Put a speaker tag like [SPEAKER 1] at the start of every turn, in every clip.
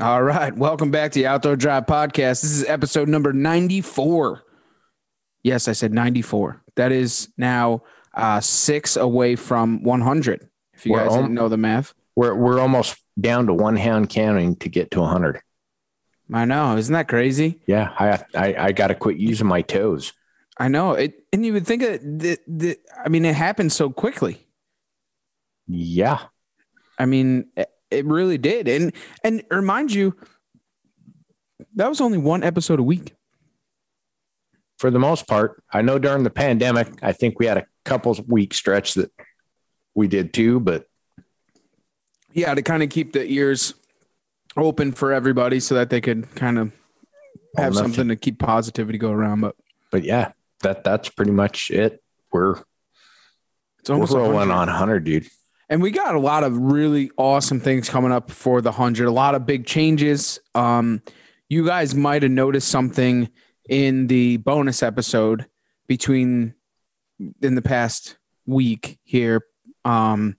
[SPEAKER 1] All right. Welcome back to the Outdoor Drive Podcast. This is episode number 94. Yes, I said 94. That is now uh, six away from 100. If you
[SPEAKER 2] We're
[SPEAKER 1] guys
[SPEAKER 2] al-
[SPEAKER 1] didn't know the math,
[SPEAKER 2] We're we're almost down to one hand counting to get to 100.
[SPEAKER 1] I know. Isn't that crazy?
[SPEAKER 2] Yeah, I I, I got to quit using my toes.
[SPEAKER 1] I know it. And you would think that I mean, it happened so quickly.
[SPEAKER 2] Yeah,
[SPEAKER 1] I mean, it- really did. And, and remind you, that was only one episode a week.
[SPEAKER 2] for the most part. I know during the pandemic, I think we had a couple week stretch that we did too, but
[SPEAKER 1] Yeah. To kind of keep the ears open for everybody so that they could kind of have
[SPEAKER 2] nothing.
[SPEAKER 1] something to keep positivity go around. But
[SPEAKER 2] but yeah, that that's pretty much it. We're
[SPEAKER 1] it's almost
[SPEAKER 2] we're rolling
[SPEAKER 1] 100.
[SPEAKER 2] on 100, dude.
[SPEAKER 1] And we got a lot of really awesome things coming up for the 100, a lot of big changes. Um, you guys might have noticed something in the bonus episode between in the past week here. Um,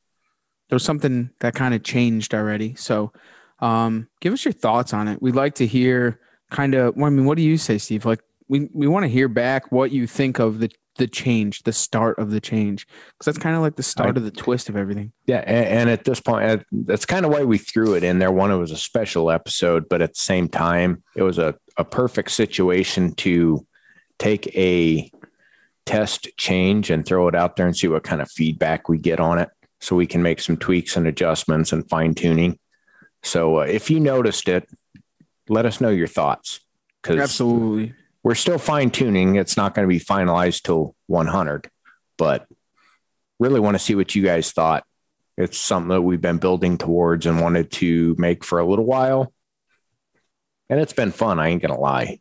[SPEAKER 1] there was something that kind of changed already. So um, give us your thoughts on it. We'd like to hear kind of, I mean, what do you say, Steve? Like, we, we want to hear back what you think of the, the change, the start of the change, because that's kind of like the start
[SPEAKER 2] I-
[SPEAKER 1] of the twist of everything.
[SPEAKER 2] Yeah, and, and at this point, that's kind of why we threw it in there. One, it was a special episode, but at the same time, it was a, a perfect situation to take a test change and throw it out there and see what kind of feedback we get on it so we can make some tweaks and adjustments and fine tuning. So uh, if you noticed it, let us know your thoughts because
[SPEAKER 1] Absolutely.
[SPEAKER 2] We're still fine tuning. It's not going to be finalized till 100, but really want to see what you guys thought. It's something that we've been building towards and wanted to make for a little while. And it's been fun. I ain't going to lie.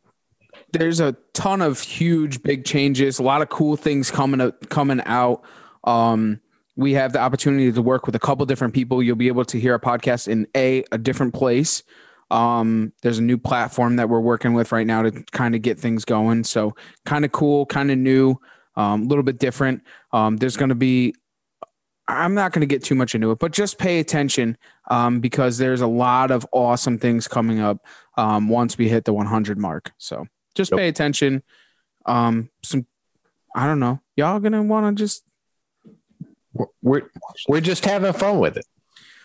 [SPEAKER 1] There's a ton of huge, big changes. A lot of cool things coming out, coming out. Um, we have the opportunity to work with a couple different people. You'll be able to hear a podcast in a a different place. Um, there's a new platform that we're working with right now to kind of get things going. So kind of cool, kind of new, um, a little bit different. Um, there's going to be. I'm not going to get too much into it, but just pay attention um, because there's a lot of awesome things coming up um, once we hit the 100 mark. So just
[SPEAKER 2] Yep.
[SPEAKER 1] pay attention. Um, some, I don't know, y'all gonna want to just.
[SPEAKER 2] We're, we're just having fun with it.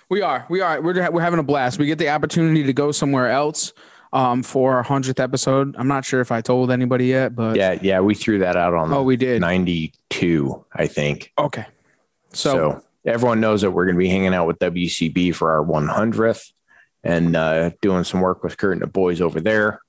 [SPEAKER 1] We are, we are, we're we're having a blast. We get the opportunity to go somewhere else um, for our hundredth episode. I'm not sure if I told anybody yet, but
[SPEAKER 2] Yeah. Yeah. We threw that out on
[SPEAKER 1] oh, we did.
[SPEAKER 2] 92, I think.
[SPEAKER 1] Okay, so,
[SPEAKER 2] So, everyone knows that we're going to be hanging out with WCB for our 100th and uh, doing some work with Kurt and the boys over there.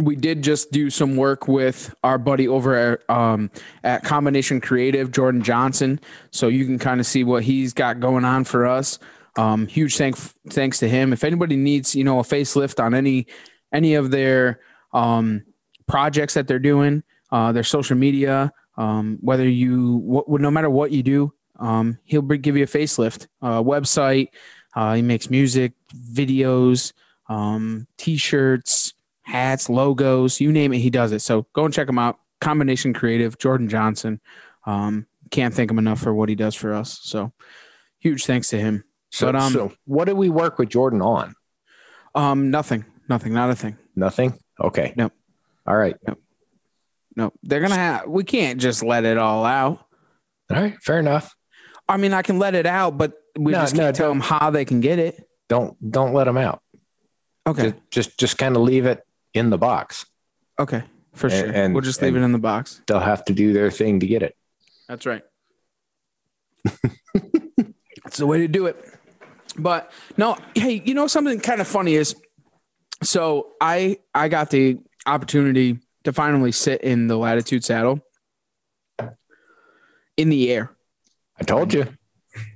[SPEAKER 1] we did just do some work with our buddy over at, um, at Combination Creative, Jordan Johnson. So you can kind of see what he's got going on for us. Um, huge thank, thanks to him. If anybody needs, you know, a facelift on any any of their um, projects that they're doing, uh, their social media, um, whether you, what, no matter what you do, um, he'll give you a facelift. Uh, website. Uh, he makes music, videos, um, t-shirts, hats, logos, you name it, he does it. So go and check him out. Combination Creative, Jordan Johnson. Um, can't thank him enough for what he does for us. So huge thanks to him.
[SPEAKER 2] So,
[SPEAKER 1] But, um,
[SPEAKER 2] so what did we work with Jordan on?
[SPEAKER 1] Um, nothing, nothing, not a thing.
[SPEAKER 2] Nothing. Okay.
[SPEAKER 1] Nope.
[SPEAKER 2] All right. Nope.
[SPEAKER 1] No, they're gonna have. We can't just let it all out.
[SPEAKER 2] All right. Fair enough.
[SPEAKER 1] I mean, I can let it out, but we
[SPEAKER 2] No,
[SPEAKER 1] just
[SPEAKER 2] no,
[SPEAKER 1] can't tell them how they can get it.
[SPEAKER 2] Don't don't let them out.
[SPEAKER 1] Okay.
[SPEAKER 2] Just just, just kind of leave it in the box.
[SPEAKER 1] Okay. For sure.
[SPEAKER 2] and-
[SPEAKER 1] we'll just leave it in the box.
[SPEAKER 2] They'll have to do their thing to get it.
[SPEAKER 1] That's right. That's the way to do it. But no, hey, you know something kind of funny is so I I got the opportunity to finally sit in the latitude saddle in the air.
[SPEAKER 2] I told you.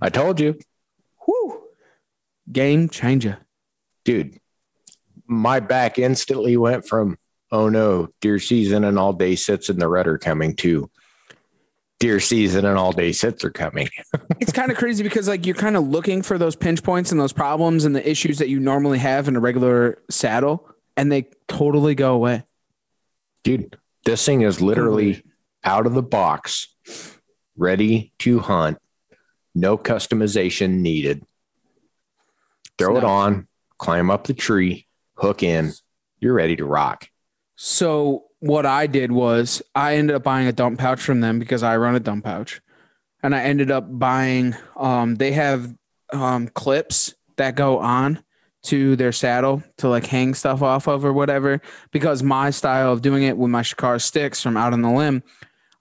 [SPEAKER 2] I told you.
[SPEAKER 1] Whoo. Game changer.
[SPEAKER 2] Dude, my back instantly went from, oh no, deer season and all day sits in the rudder coming to deer season and all day sits are coming.
[SPEAKER 1] It's kind of crazy because like you're kind of looking for those pinch points and those problems and the issues that you normally have in a regular saddle and they totally go away.
[SPEAKER 2] Dude, this thing is literally out of the box, ready to hunt, no customization needed. Throw it on, climb up the tree, hook in, you're ready to rock.
[SPEAKER 1] So what I did was I ended up buying a dump pouch from them because I run a dump pouch. And I ended up buying um they have um clips that go on to their saddle to like hang stuff off of or whatever because my style of doing it with my Shikar sticks from out on the limb,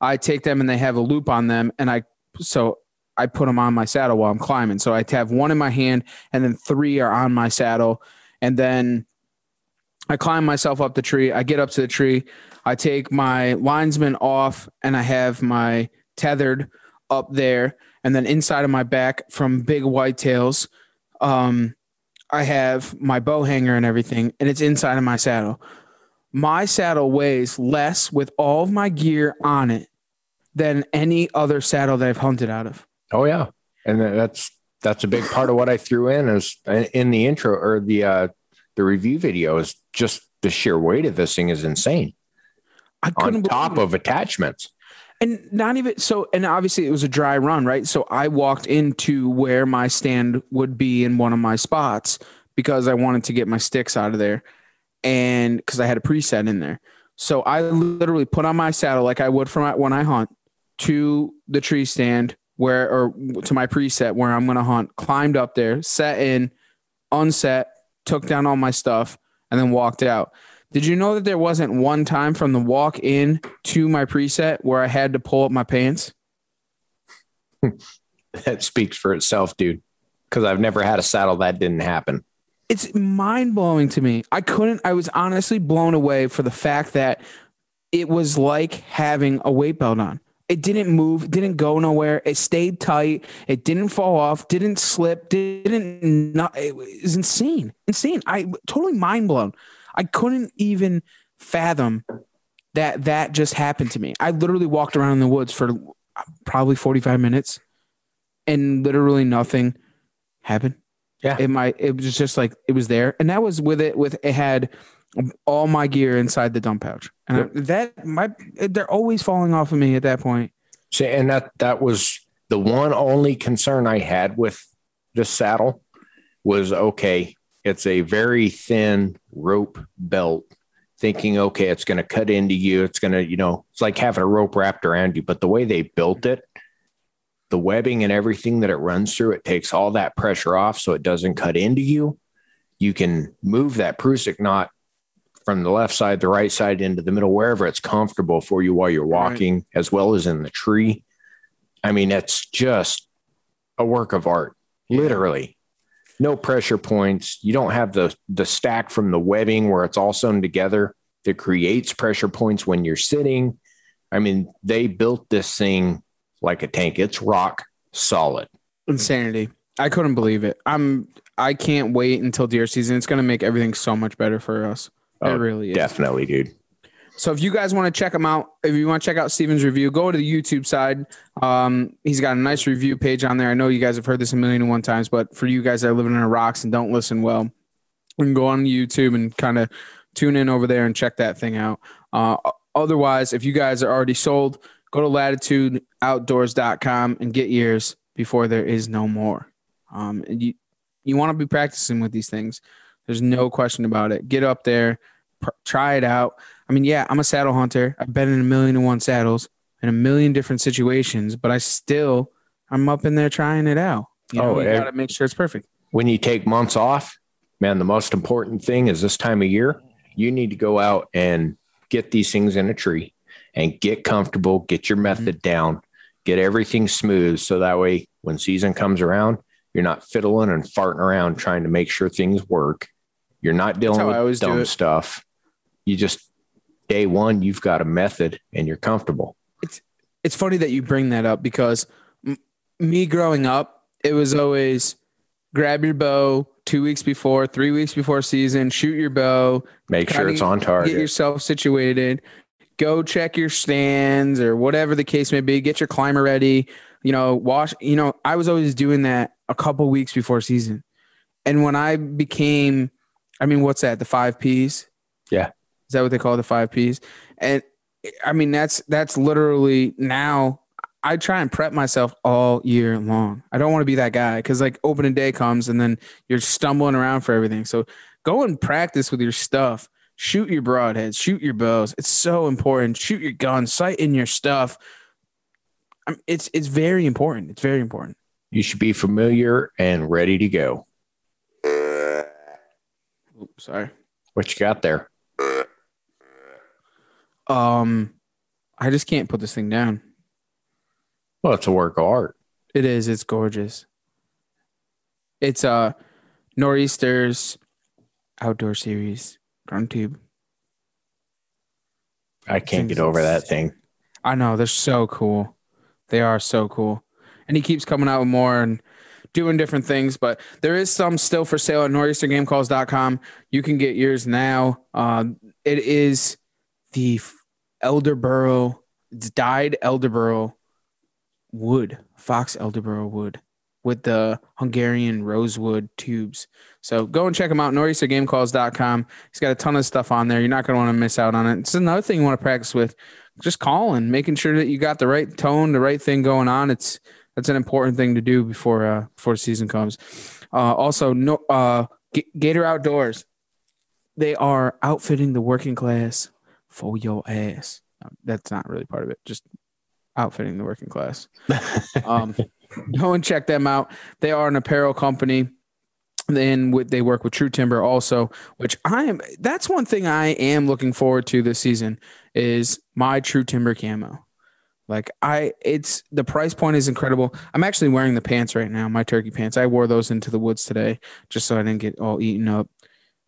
[SPEAKER 1] I take them and they have a loop on them and I so I put them on my saddle while I'm climbing. So I have one in my hand and then three are on my saddle and then I climb myself up the tree. I get up to the tree. I take my linesman off and I have my tethered up there. And then inside of my back from big whitetails, um, I have my bow hanger and everything, and it's inside of my saddle. My saddle weighs less with all of my gear on it than any other saddle that I've hunted out of.
[SPEAKER 2] Oh yeah, and that's that's a big part of what I threw in is in the intro or the uh, the review video is just the sheer weight of this thing is insane.
[SPEAKER 1] I couldn't
[SPEAKER 2] On top of attachments.
[SPEAKER 1] and not even so and obviously it was a dry run right so i walked into where my stand would be in one of my spots because i wanted to get my sticks out of there and because i had a preset in there so i literally put on my saddle like i would from when i hunt to the tree stand where or to my preset where i'm going to hunt climbed up there set in unset took down all my stuff and then walked out did you know that there wasn't one time from the walk in to my preset where I had to pull up my pants?
[SPEAKER 2] That speaks for itself, dude. Because I've never had a saddle that didn't happen.
[SPEAKER 1] It's mind blowing to me. I couldn't, I was honestly blown away for the fact that it was like having a weight belt on. It didn't move, didn't go nowhere. It stayed tight. It didn't fall off, didn't slip, didn't, not, it was insane. Insane. I totally mind blown. I couldn't even fathom that that just happened to me. I literally walked around in the woods for probably 45 minutes and literally nothing happened.
[SPEAKER 2] Yeah.
[SPEAKER 1] It might it was just like it was there. And that was with it with it had all my gear inside the dump pouch. And I, that my they're always falling off of me at that point.
[SPEAKER 2] See, and that that was the one only concern I had with this saddle was okay, it's a very thin rope belt. Thinking, okay, it's going to cut into you. It's going to, you know, it's like having a rope wrapped around you. But the way they built it, the webbing and everything that it runs through, it takes all that pressure off so it doesn't cut into you. You can move that Prusik knot from the left side, the right side into the middle, wherever it's comfortable for you while you're
[SPEAKER 1] Right.
[SPEAKER 2] walking, as well as in the tree. I mean, it's just a work of art, literally. No pressure points. You don't have the the stack from the webbing where it's all sewn together that creates pressure points when you're sitting. I mean, they built this thing like a tank. It's rock solid.
[SPEAKER 1] Insanity. I couldn't believe it. I'm I can't wait until deer season. It's gonna make everything so much better for us.
[SPEAKER 2] Oh,
[SPEAKER 1] it really is.
[SPEAKER 2] Definitely, dude.
[SPEAKER 1] So if you guys want to check him out, if you want to check out Steven's review, go to the YouTube side. Um, he's got a nice review page on there. I know you guys have heard this a million and one times, but for you guys that are living in the rocks and don't listen well, you can go on YouTube and kind of tune in over there and check that thing out. Uh, otherwise, if you guys are already sold, go to latitudeoutdoors.com and get yours before there is no more. Um, and you you want to be practicing with these things. There's no question about it. Get up there, pr- try it out. I mean, yeah, I'm a saddle hunter. I've been in a million and one saddles in a million different situations, but I still I'm up in there trying it out. You know,
[SPEAKER 2] Oh,
[SPEAKER 1] you gotta make sure it's perfect.
[SPEAKER 2] When you take months off, man, the most important thing is this time of year, you need to go out and get these things in a tree and get comfortable, get your method mm-hmm. down, get everything smooth. So that way, when season comes around, you're not fiddling and farting around trying to make sure things work. You're not dealing with dumb stuff. You just day one, you've got a method and you're comfortable.
[SPEAKER 1] It's it's funny that you bring that up because m- me growing up, it was always grab your bow two weeks before, three weeks before season, shoot your bow,
[SPEAKER 2] make sure it's on target,
[SPEAKER 1] get yourself situated, go check your stands or whatever the case may be, get your climber ready. You know, wash. You know, I was always doing that a couple weeks before season, and when I became, I mean, what's that? The five P's.
[SPEAKER 2] Yeah,
[SPEAKER 1] is that what they call the five P's? And I mean, that's that's literally now I try and prep myself all year long. I don't want to be that guy because like opening day comes and then you're stumbling around for everything. So go and practice with your stuff. Shoot your broadheads, shoot your bows. It's so important. Shoot your gun, sight in your stuff. It's it's very important. It's very important.
[SPEAKER 2] You should be familiar and ready to go.
[SPEAKER 1] Oops, sorry.
[SPEAKER 2] What you got there?
[SPEAKER 1] Um, I just can't put this thing down.
[SPEAKER 2] Well, it's a work of art.
[SPEAKER 1] It is. It's gorgeous. It's uh Nor'easter's outdoor series ground tube.
[SPEAKER 2] I can't get over that thing.
[SPEAKER 1] I know they're so cool. They are so cool, and he keeps coming out with more and doing different things. But there is some still for sale at nor'eastergamecalls.com. You can get yours now. Uh, it is the elder burl. It's dyed elder burl wood, box elder burl wood with the Hungarian rosewood tubes. So go and check him out, nor'eastergamecalls.com. He's got a ton of stuff on there. You're not going to want to miss out on it. It's another thing you want to practice with. Just calling, making sure that you got the right tone, the right thing going on. It's that's an important thing to do before uh before the season comes. Uh, also, no uh, G- Gator Outdoors. They are outfitting the working class for your ass. That's not really part of it. Just outfitting the working class. um, go and check them out. They are an apparel company. Then they work with True Timber also, which I am. That's one thing I am looking forward to this season is my True Timber camo. Like I, it's the price point is incredible. I'm actually wearing the pants right now, my turkey pants. I wore those into the woods today just so I didn't get all eaten up.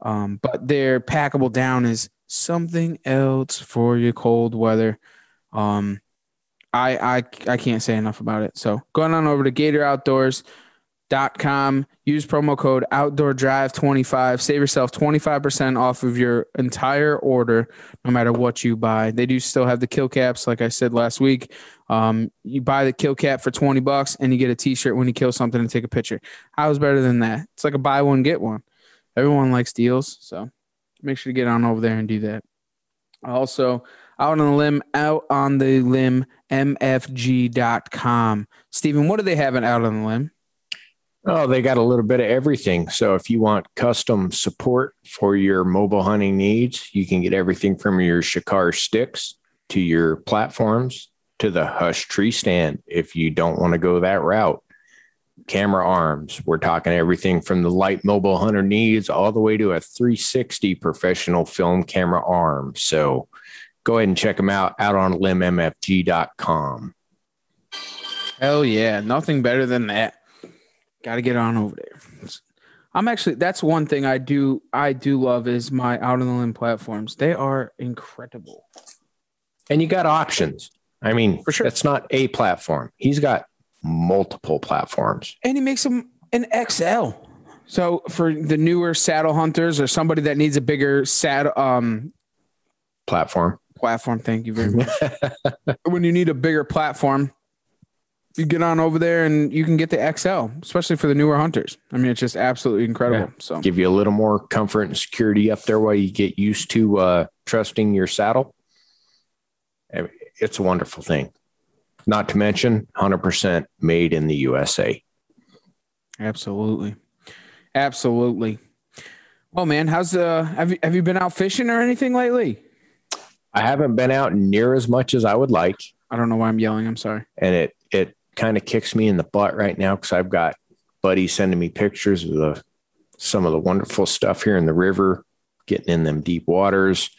[SPEAKER 1] Um, but their packable down is something else for your cold weather. Um, I, I I can't say enough about it. So going on over to GatorOutdoors.com, use promo code Outdoor Drive 25, save yourself 25% off of your entire order, no matter what you buy. They do still have the kill caps, like I said last week. Um, you buy the kill cap for 20 bucks and you get a t-shirt when you kill something and take a picture. How's better than that? It's like a buy one, get one. Everyone likes deals. So make sure to get on over there and do that. Also, out on the limb, out on the limb, mfg.com. Stephen, what do they have out on the limb?
[SPEAKER 2] Oh, they got a little bit of everything. So if you want custom support for your mobile hunting needs, you can get everything from your Shikar sticks to your platforms to the Hush tree stand if you don't want to go that route. Camera arms, we're talking everything from the light mobile hunter needs all the way to a 360 professional film camera arm. So go ahead and check them out out on limbmfg.com.
[SPEAKER 1] Hell yeah. Nothing better than that. Got to get on over there. I'm actually that's one thing I do I do love is my out on the limb platforms. They are incredible.
[SPEAKER 2] And you got options. I mean, for sure. It's not a platform. He's got multiple platforms.
[SPEAKER 1] And he makes them an XL. So for the newer saddle hunters or somebody that needs a bigger saddle um
[SPEAKER 2] platform
[SPEAKER 1] platform. Thank you very much. when you need a bigger platform, you get on over there and you can get the XL, especially for the newer hunters. I mean, it's just absolutely incredible. Yeah. So
[SPEAKER 2] give you a little more comfort and security up there while you get used to uh, trusting your saddle. It's a wonderful thing. Not to mention 100% made in the USA.
[SPEAKER 1] Absolutely. Absolutely. Well, man, how's uh have you have you been out fishing or anything lately?
[SPEAKER 2] I haven't been out near as much as I would like.
[SPEAKER 1] I don't know why I'm yelling. I'm sorry.
[SPEAKER 2] And it it kind of kicks me in the butt right now because I've got buddies sending me pictures of the some of the wonderful stuff here in the river, getting in them deep waters.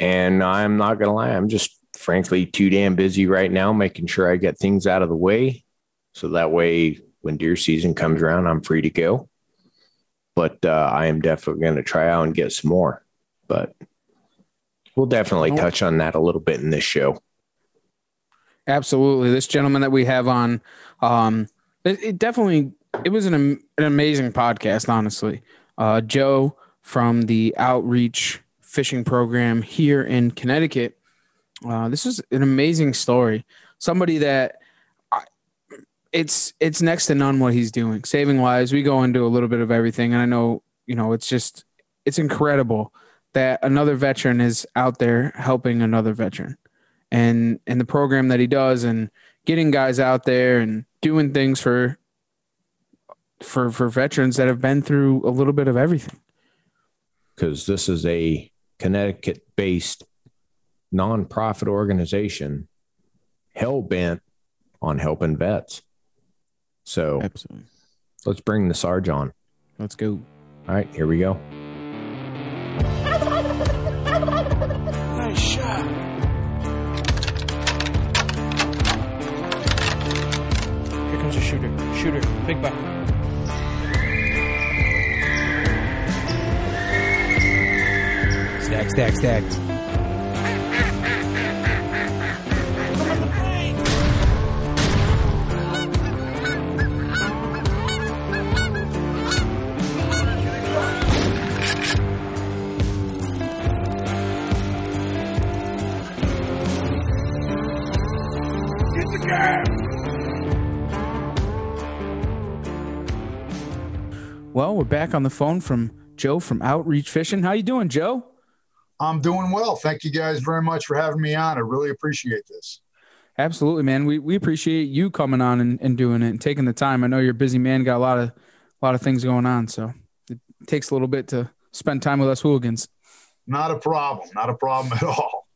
[SPEAKER 2] And I'm not going to lie, I'm just frankly too damn busy right now making sure I get things out of the way. So that way, when deer season comes around, I'm free to go. But uh, I am definitely going to try out and get some more. But we'll definitely touch on that a little bit in this show.
[SPEAKER 1] Absolutely. This gentleman that we have on, um, it, it definitely, it was an, an amazing podcast, honestly. Uh, Joe from the Outreach Fishing Program here in Connecticut. Uh, this is an amazing story. Somebody that I, it's it's next to none what he's doing. Saving lives. We go into a little bit of everything, and I know you know it's just it's incredible that another veteran is out there helping another veteran and and the program that he does and getting guys out there and doing things for for for veterans that have been through a little bit of everything
[SPEAKER 2] because this is a Connecticut based nonprofit organization hell bent on helping vets. So
[SPEAKER 1] absolutely
[SPEAKER 2] let's bring the Sarge on.
[SPEAKER 1] Let's go.
[SPEAKER 2] All right, here we go.
[SPEAKER 3] Shooter. Big buck.
[SPEAKER 4] Stack, stack, stack.
[SPEAKER 1] We're back on the phone from Joe from Outreach Fishing. How you doing, Joe?
[SPEAKER 5] I'm doing well. Thank you guys very much for having me on. I really appreciate this.
[SPEAKER 1] Absolutely, man. We we appreciate you coming on and, and doing it and taking the time. I know you're a busy man, got a lot of a lot of things going on, so it takes a little bit to spend time with us hooligans.
[SPEAKER 5] Not a problem. Not a problem at all.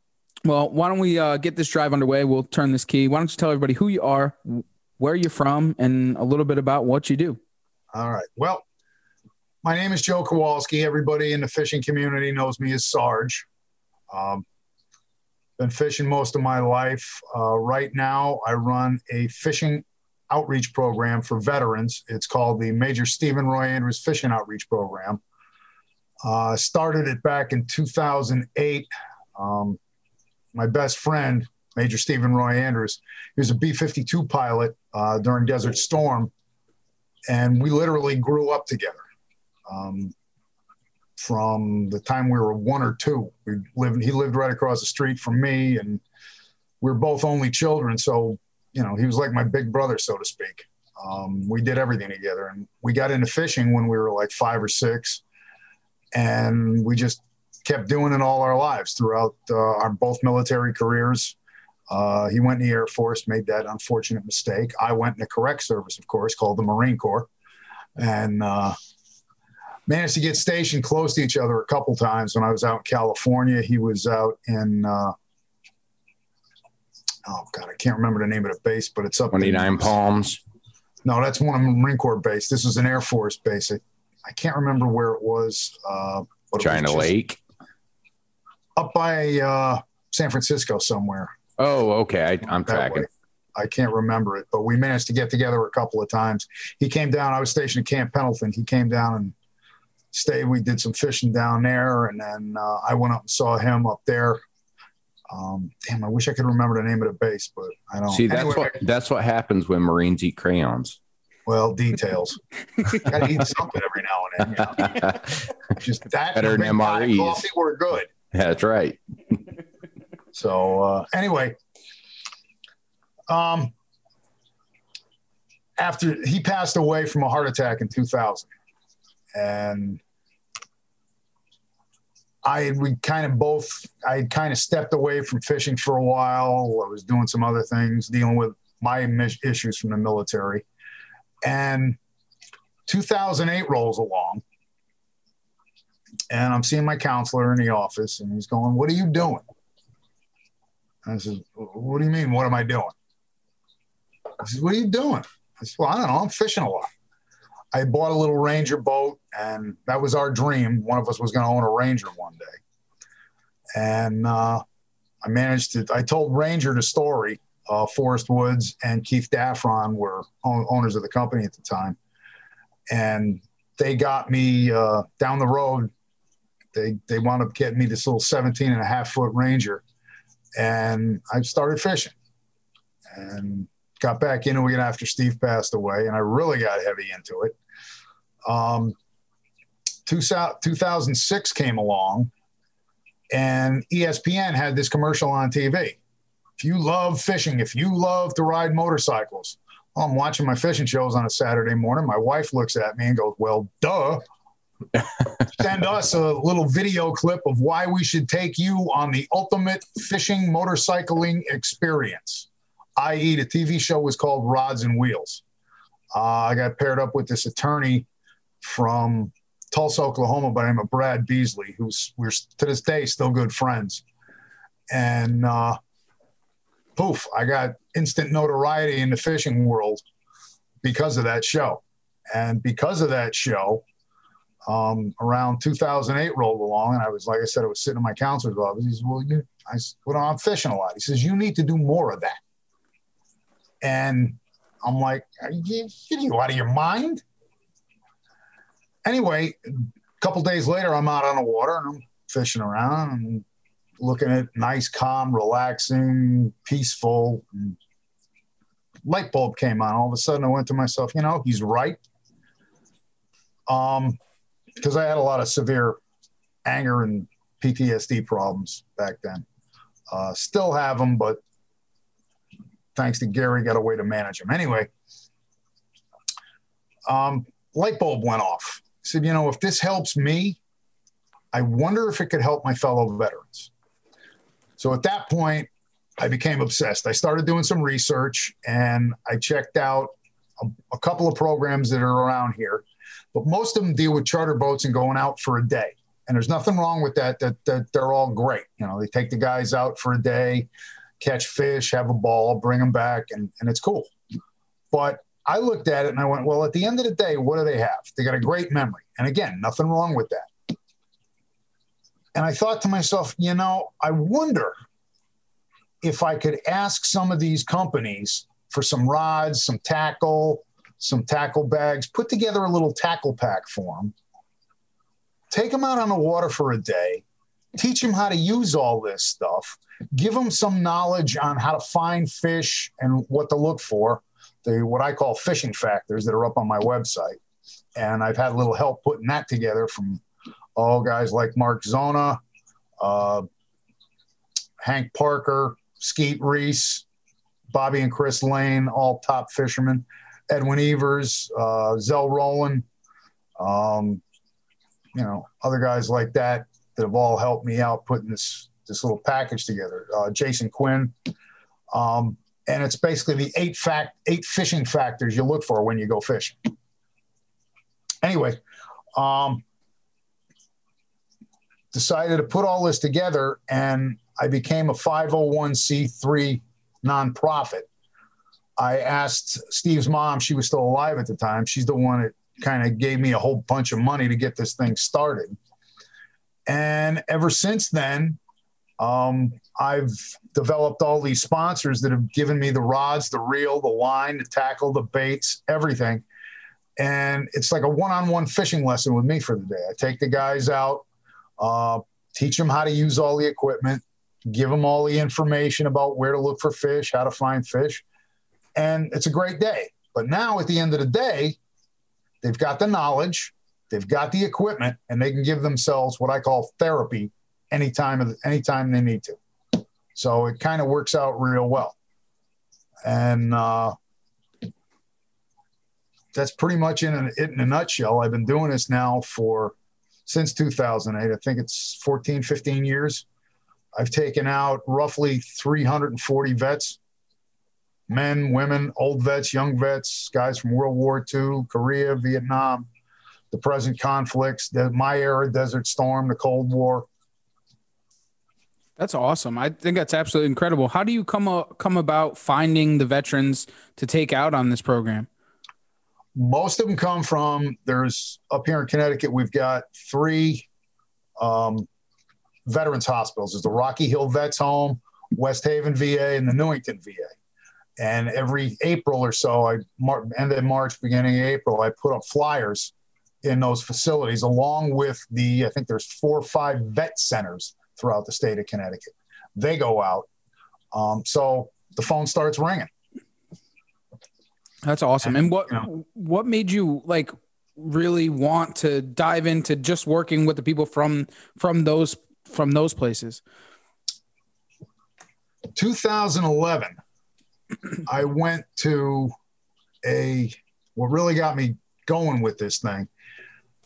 [SPEAKER 1] Well, why don't we uh, get this drive underway? We'll turn this key. Why don't you tell everybody who you are, where you're from, and a little bit about what you do?
[SPEAKER 5] All right. Well, my name is Joe Kowalski. Everybody in the fishing community knows me as Sarge. Um, been fishing most of my life. Uh, right now, I run a fishing outreach program for veterans. It's called the Major Stephen Roy Andrews Fishing Outreach Program. Uh, started it back in 2008. Um, my best friend, Major Stephen Roy Andrews, he was a B 52 pilot uh, during Desert Storm. And we literally grew up together. Um, from the time we were one or two, we lived. He lived right across the street from me, and we were both only children. So, you know, he was like my big brother, so to speak. Um, we did everything together, and we got into fishing when we were like five or six, and we just kept doing it all our lives throughout uh, our both military careers. Uh, he went in the Air Force, made that unfortunate mistake. I went in the correct service, of course, called the Marine Corps, and uh, managed to get stationed close to each other a couple times when I was out in California. He was out in, uh, oh God, I can't remember the name of the base, but it's up
[SPEAKER 2] 29 Palms.
[SPEAKER 5] No, that's one of Marine Corps base. This is an Air Force base. I, I can't remember where it was. Uh, but it was
[SPEAKER 2] China Lake.
[SPEAKER 5] Up by uh, San Francisco somewhere.
[SPEAKER 2] Oh, okay. I, I'm tracking.
[SPEAKER 5] way. I can't remember it, but we managed to get together a couple of times. He came down. I was stationed at Camp Pendleton. He came down and stayed. We did some fishing down there, and then uh, I went up and saw him up there. Um, damn, I wish I could remember the name of the base, but I don't.
[SPEAKER 2] See, that's
[SPEAKER 5] Anyway,
[SPEAKER 2] what that's what happens when Marines eat crayons.
[SPEAKER 5] Well, details. Got to eat something every now and then. You know? Just that
[SPEAKER 2] Better than MREs.
[SPEAKER 5] Coffee were good.
[SPEAKER 2] that's right.
[SPEAKER 5] So uh, anyway, um, after he passed away from a heart attack in 2000, and I we kind of both I had kind of stepped away from fishing for a while. I was doing some other things, dealing with my issues from the military, and 2008 rolls along. And I'm seeing my counselor in the office, and he's going, "What are you doing?" I said, What do you mean? What am I doing? He says, What are you doing? I said, Well, I don't know. I'm fishing a lot. I bought a little Ranger boat, and that was our dream. One of us was going to own a Ranger one day. And uh, I managed to, I told Ranger the story. Uh, Forrest Woods and Keith Daffron were own, owners of the company at the time. And they got me uh, down the road. They, they wound up getting me this little 17 and a half foot Ranger. And I started fishing and got back into it after Steve passed away. And I really got heavy into it. Um, 2006 came along and ESPN had this commercial on TV. If you love fishing, if you love to ride motorcycles, well, I'm watching my fishing shows on a Saturday morning. My wife looks at me and goes, Well, duh. Send us a little video clip of why we should take you on the ultimate fishing motorcycling experience, i.e., the TV show was called Rods and Wheels. Uh, I got paired up with this attorney from Tulsa, Oklahoma, by the name of Brad Beasley, who's we're to this day still good friends. And uh, poof, I got instant notoriety in the fishing world because of that show. And because of that show, um, around 2008 rolled along, and I was, like I said, I was sitting in my counselor's office. He "Well, you," I said, "Well, I'm fishing a lot." He says, "You need to do more of that." And I'm like, "Are you, are you out of your mind?" Anyway, a couple days later, I'm out on the water and I'm fishing around and looking at nice, calm, relaxing, peaceful. And light bulb came on. All of a sudden, I went to myself, you know, he's right. Um, because I had a lot of severe anger and PTSD problems back then. Uh, still have them, but thanks to Gary, got a way to manage them. Anyway, um, light bulb went off said, you know, if this helps me, I wonder if it could help my fellow veterans. So at that point, I became obsessed. I started doing some research and I checked out a, a, couple of programs that are around here, but most of them deal with charter boats and going out for a day. And there's nothing wrong with that, that, that they're all great. You know, they take the guys out for a day, catch fish, have a ball, bring them back, and, and it's cool. But I looked at it and I went, well, at the end of the day, what do they have? They got a great memory. And again, nothing wrong with that. And I thought to myself, you know, I wonder if I could ask some of these companies for some rods, some tackle, some tackle bags, put together a little tackle pack for them, take them out on the water for a day, teach them how to use all this stuff, give them some knowledge on how to find fish and what to look for the what I call fishing factors that are up on my website. And I've had a little help putting that together from all guys like Mark Zona, uh, Hank Parker, Skeet Reese, Bobby and Chris Lane, all top fishermen, Edwin Evers, uh, Zell Rowland, um, you know, other guys like that that have all helped me out putting this this little package together. Uh, Jason Quinn. Um, and it's basically the eight fact eight fishing factors you look for when you go fishing. Anyway, um, decided to put all this together, and I became a 501c3 nonprofit. I asked Steve's mom; she was still alive at the time. She's the one that kind of gave me a whole bunch of money to get this thing started. And ever since then, um, I've developed all these sponsors that have given me the rods, the reel, the line, the tackle, the baits, everything. And it's like a one on one fishing lesson with me for the day. I take the guys out, uh, teach them how to use all the equipment, give them all the information about where to look for fish, how to find fish. And it's a great day. But now at the end of the day, they've got the knowledge, they've got the equipment, and they can give themselves what I call therapy anytime anytime they need to. So it kind of works out real well. And uh, that's pretty much in a, it in a nutshell. I've been doing this now for since 2008. I think it's 14, 15 years. I've taken out roughly 340 vets men, women, old vets, young vets, guys from World War II, Korea, Vietnam, the present conflicts, the, my era, Desert Storm, the Cold War.
[SPEAKER 1] That's awesome. I think that's absolutely incredible. How do you come come about finding the veterans to take out on this program?
[SPEAKER 5] most of them come from there's up here in Connecticut, we've got three um, veterans hospitals. There's the Rocky Hill Vets Home, West Haven VA, and the Newington VA. And every April or so, I end of March, beginning of April, I put up flyers in those facilities, along with the I think there's four or five vet centers throughout the state of Connecticut. They go out, um, so the phone starts ringing.
[SPEAKER 1] That's awesome. And, and what you know, what made you like really want to dive into just working with the people from from those from those places?
[SPEAKER 5] 2011, I went to a what really got me going with this thing.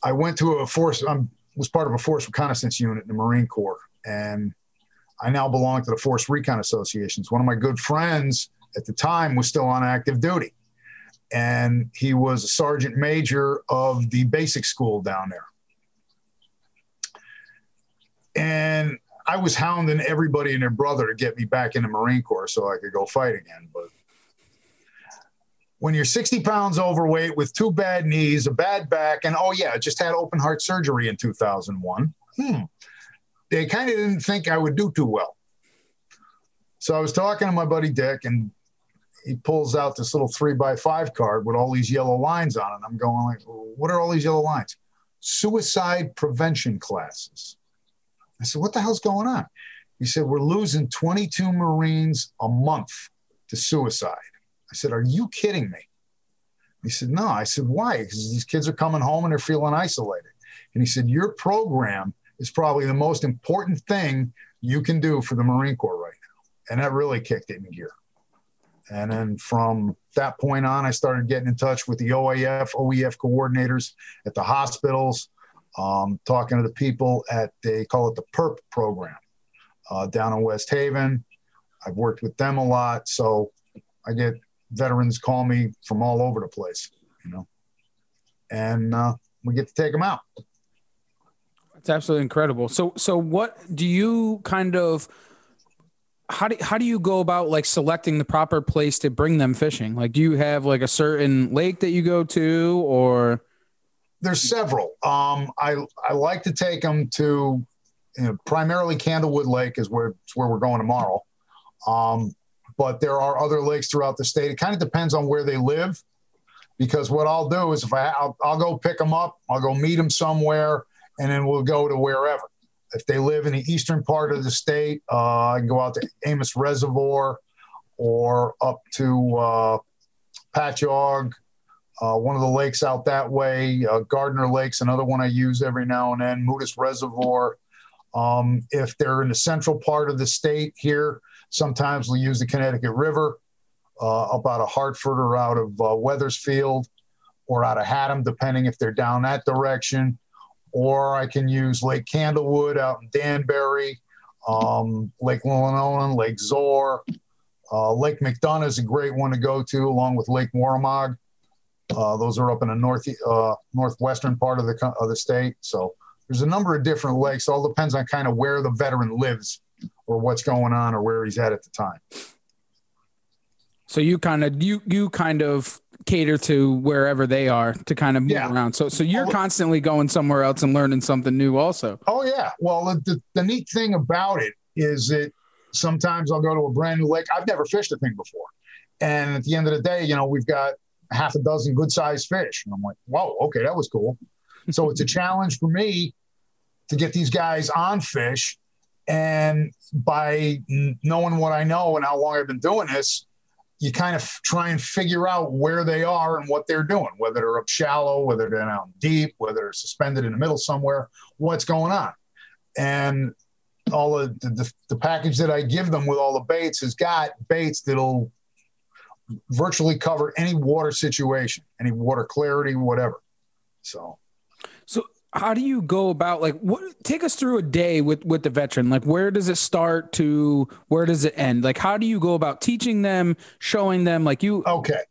[SPEAKER 5] I went to a force. I was part of a force reconnaissance unit in the Marine Corps, and I now belong to the Force Recon Associations. One of my good friends at the time was still on active duty, and he was a sergeant major of the basic school down there. And I was hounding everybody and their brother to get me back in the Marine Corps so I could go fight again. But when you're 60 pounds overweight with two bad knees, a bad back, and oh, yeah, just had open heart surgery in 2001, hmm, they kind of didn't think I would do too well. So I was talking to my buddy Dick, and he pulls out this little three by five card with all these yellow lines on it. I'm going like, what are all these yellow lines? Suicide prevention classes. I said, what the hell's going on? He said, we're losing 22 Marines a month to suicide. I said, are you kidding me? He said, no. I said, why? Because these kids are coming home and they're feeling isolated. And he said, your program is probably the most important thing you can do for the Marine Corps right now. And that really kicked it in gear. And then from that point on, I started getting in touch with the OIF, OEF coordinators at the hospitals, um, talking to the people at, they call it the PERP program uh, down in West Haven. I've worked with them a lot. So I get veterans call me from all over the place, you know, and uh, we get to take them out.
[SPEAKER 1] It's absolutely incredible. So, so what do you kind of, how do, how do you go about like selecting the proper place to bring them fishing? Like, do you have like a certain lake that you go to or?
[SPEAKER 5] There's several. Um, I, I like to take them to you know, primarily Candlewood Lake is where, where we're going tomorrow. Um, but there are other lakes throughout the state. It kind of depends on where they live because what I'll do is if I, I'll, I'll go pick them up, I'll go meet them somewhere and then we'll go to wherever if they live in the eastern part of the state, uh, I can go out to Amos Reservoir or up to uh, Pachaug, uh, one of the lakes out that way. Uh, Gardner Lake's another one I use every now and then. Moodus Reservoir. Um, if they're in the central part of the state here, sometimes we'll use the Connecticut River uh, up out of Hartford or out of uh, Wethersfield or out of Haddam, depending if they're down that direction or I can use Lake Candlewood out in Danbury, um, Lake Lillinonah, Lake Zoar. Uh, Lake McDonough is a great one to go to, along with Lake Waramaug. Uh, those are up in the north uh, northwestern part of the of the state. So there's a number of different lakes. All depends on kind of where the veteran lives, or what's going on, or where he's at at the time.
[SPEAKER 1] So you kind of you you kind of cater to wherever they are to kind of move yeah. around. So so you're constantly going somewhere else and learning something new also.
[SPEAKER 5] Oh yeah. Well, the, the neat thing about it is that sometimes I'll go to a brand new lake. I've never fished a thing before. And at the end of the day, you know, we've got half a dozen good sized fish. And I'm like, whoa, okay, that was cool. so it's a challenge for me to get these guys on fish. And by knowing what I know and how long I've been doing this, you kind of try and figure out where they are and what they're doing, whether they're up shallow, whether they're down deep, whether they're suspended in the middle somewhere, what's going on. And all the, the, the package that I give them with all the baits has got baits that'll virtually cover any water situation, any water clarity, whatever. So
[SPEAKER 1] how do you go about like what take us through a day with with the veteran. Like where does it start to where does it end? Like how do you go about teaching them showing them like you
[SPEAKER 5] okay.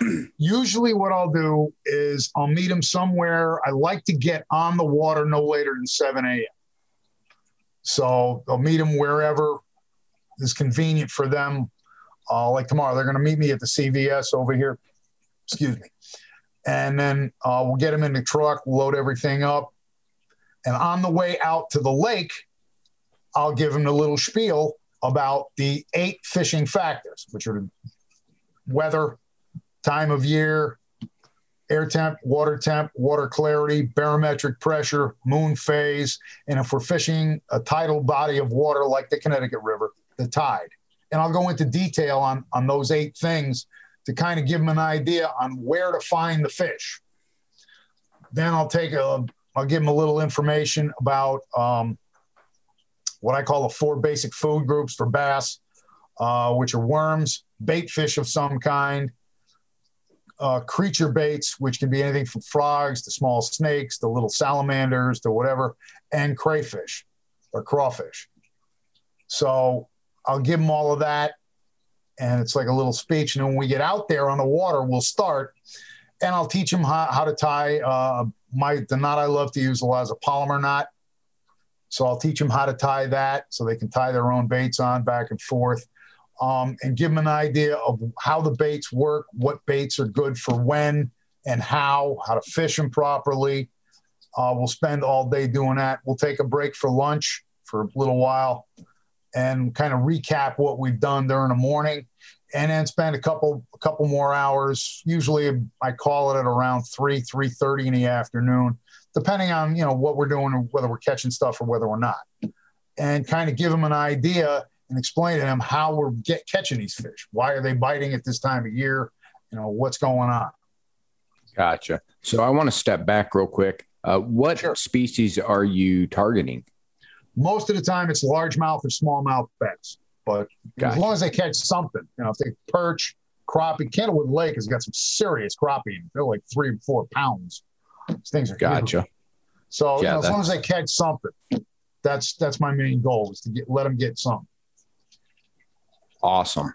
[SPEAKER 5] Usually what i'll do is i'll meet them somewhere. I like to get on the water no later than 7 a.m so i'll meet them wherever is convenient for them. Uh, like tomorrow they're going to meet me at the cvs over here. Excuse me and then uh, we'll get them in the truck, load everything up, and on the way out to the lake, I'll give them a little spiel about the eight fishing factors, which are weather, time of year, air temp, water temp, water clarity, barometric pressure, moon phase, and if we're fishing a tidal body of water like the Connecticut River, the tide. And I'll go into detail on, on those eight things to kind of give them an idea on where to find the fish. Then I'll take a, I'll give them a little information about um, what I call the four basic food groups for bass, uh, which are worms, bait fish of some kind, uh, creature baits, which can be anything from frogs to small snakes to little salamanders to whatever, and crayfish or crawfish. So I'll give them all of that. And it's like a little speech. And when we get out there on the water, we'll start and I'll teach them how, how to tie uh, my the knot I love to use a lot is a Palomar knot. So I'll teach them how to tie that so they can tie their own baits on back and forth um, and give them an idea of how the baits work, what baits are good for when and how, how to fish them properly. Uh, we'll spend all day doing that. We'll take a break for lunch for a little while and kind of recap what we've done during the morning and then spend a couple a couple more hours usually i call it at around 3 3.30 in the afternoon depending on you know what we're doing whether we're catching stuff or whether we're not and kind of give them an idea and explain to them how we're get, catching these fish. Why are they biting at this time of year? You know, what's going on?
[SPEAKER 2] Gotcha. So I want to step back real quick. Uh, what sure. species are you targeting?
[SPEAKER 5] Most of the time, it's largemouth or smallmouth bass. But gotcha. as long as they catch something, you know, if they perch, crappie, Candlewood Lake has got some serious crappie. They're like three or four pounds. These things are
[SPEAKER 2] gotcha.
[SPEAKER 5] Huge. So yeah, you know, as long as they catch something, that's that's my main goal is to get let them get some.
[SPEAKER 2] awesome.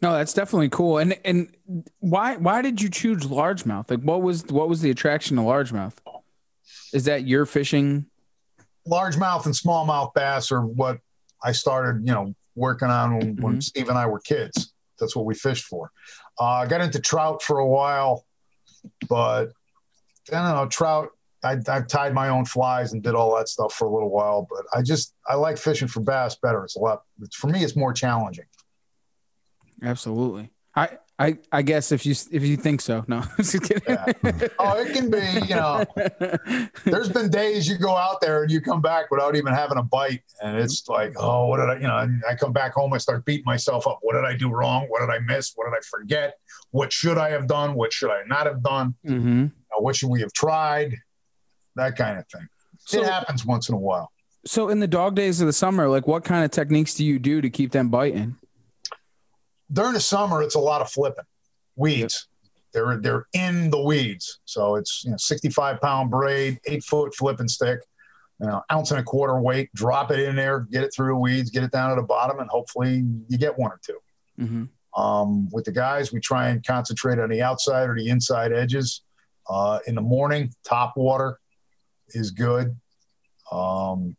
[SPEAKER 1] No, that's definitely cool. And and why why did you choose largemouth? Like what was what was the attraction to largemouth? Is that your fishing?
[SPEAKER 5] Largemouth and smallmouth bass are what I started, you know, working on when, mm-hmm. when Steve and I were kids. That's what we fished for. Uh, I got into trout for a while, but I don't know, trout I, have tied my own flies and did all that stuff for a little while, but I just I like fishing for bass better. It's a lot. It's, for me, it's more challenging.
[SPEAKER 1] Absolutely. I, I I guess if you if you think so, no.
[SPEAKER 5] yeah. Oh, it can be. You know, there's been days you go out there and you come back without even having a bite, and it's like, oh, what did I? You know, I come back home, I start beating myself up. What did I do wrong? What did I miss? What did I forget? What should I have done? What should I not have done?
[SPEAKER 1] Mm-hmm.
[SPEAKER 5] what should we have tried? that kind of thing. So, it happens once in a while.
[SPEAKER 1] So in the dog days of the summer, like what kind of techniques do you do to keep them biting?
[SPEAKER 5] During the summer, it's a lot of flipping weeds. They're they're in the weeds. So it's you know 65 pound braid, eight foot flipping stick, you know, ounce and a quarter weight. Drop it in there, get it through the weeds, get it down to the bottom, and hopefully you get one or 2
[SPEAKER 1] mm-hmm.
[SPEAKER 5] um, with the guys, we try and concentrate on the outside or the inside edges. Uh, in the morning, top water, is good. Um,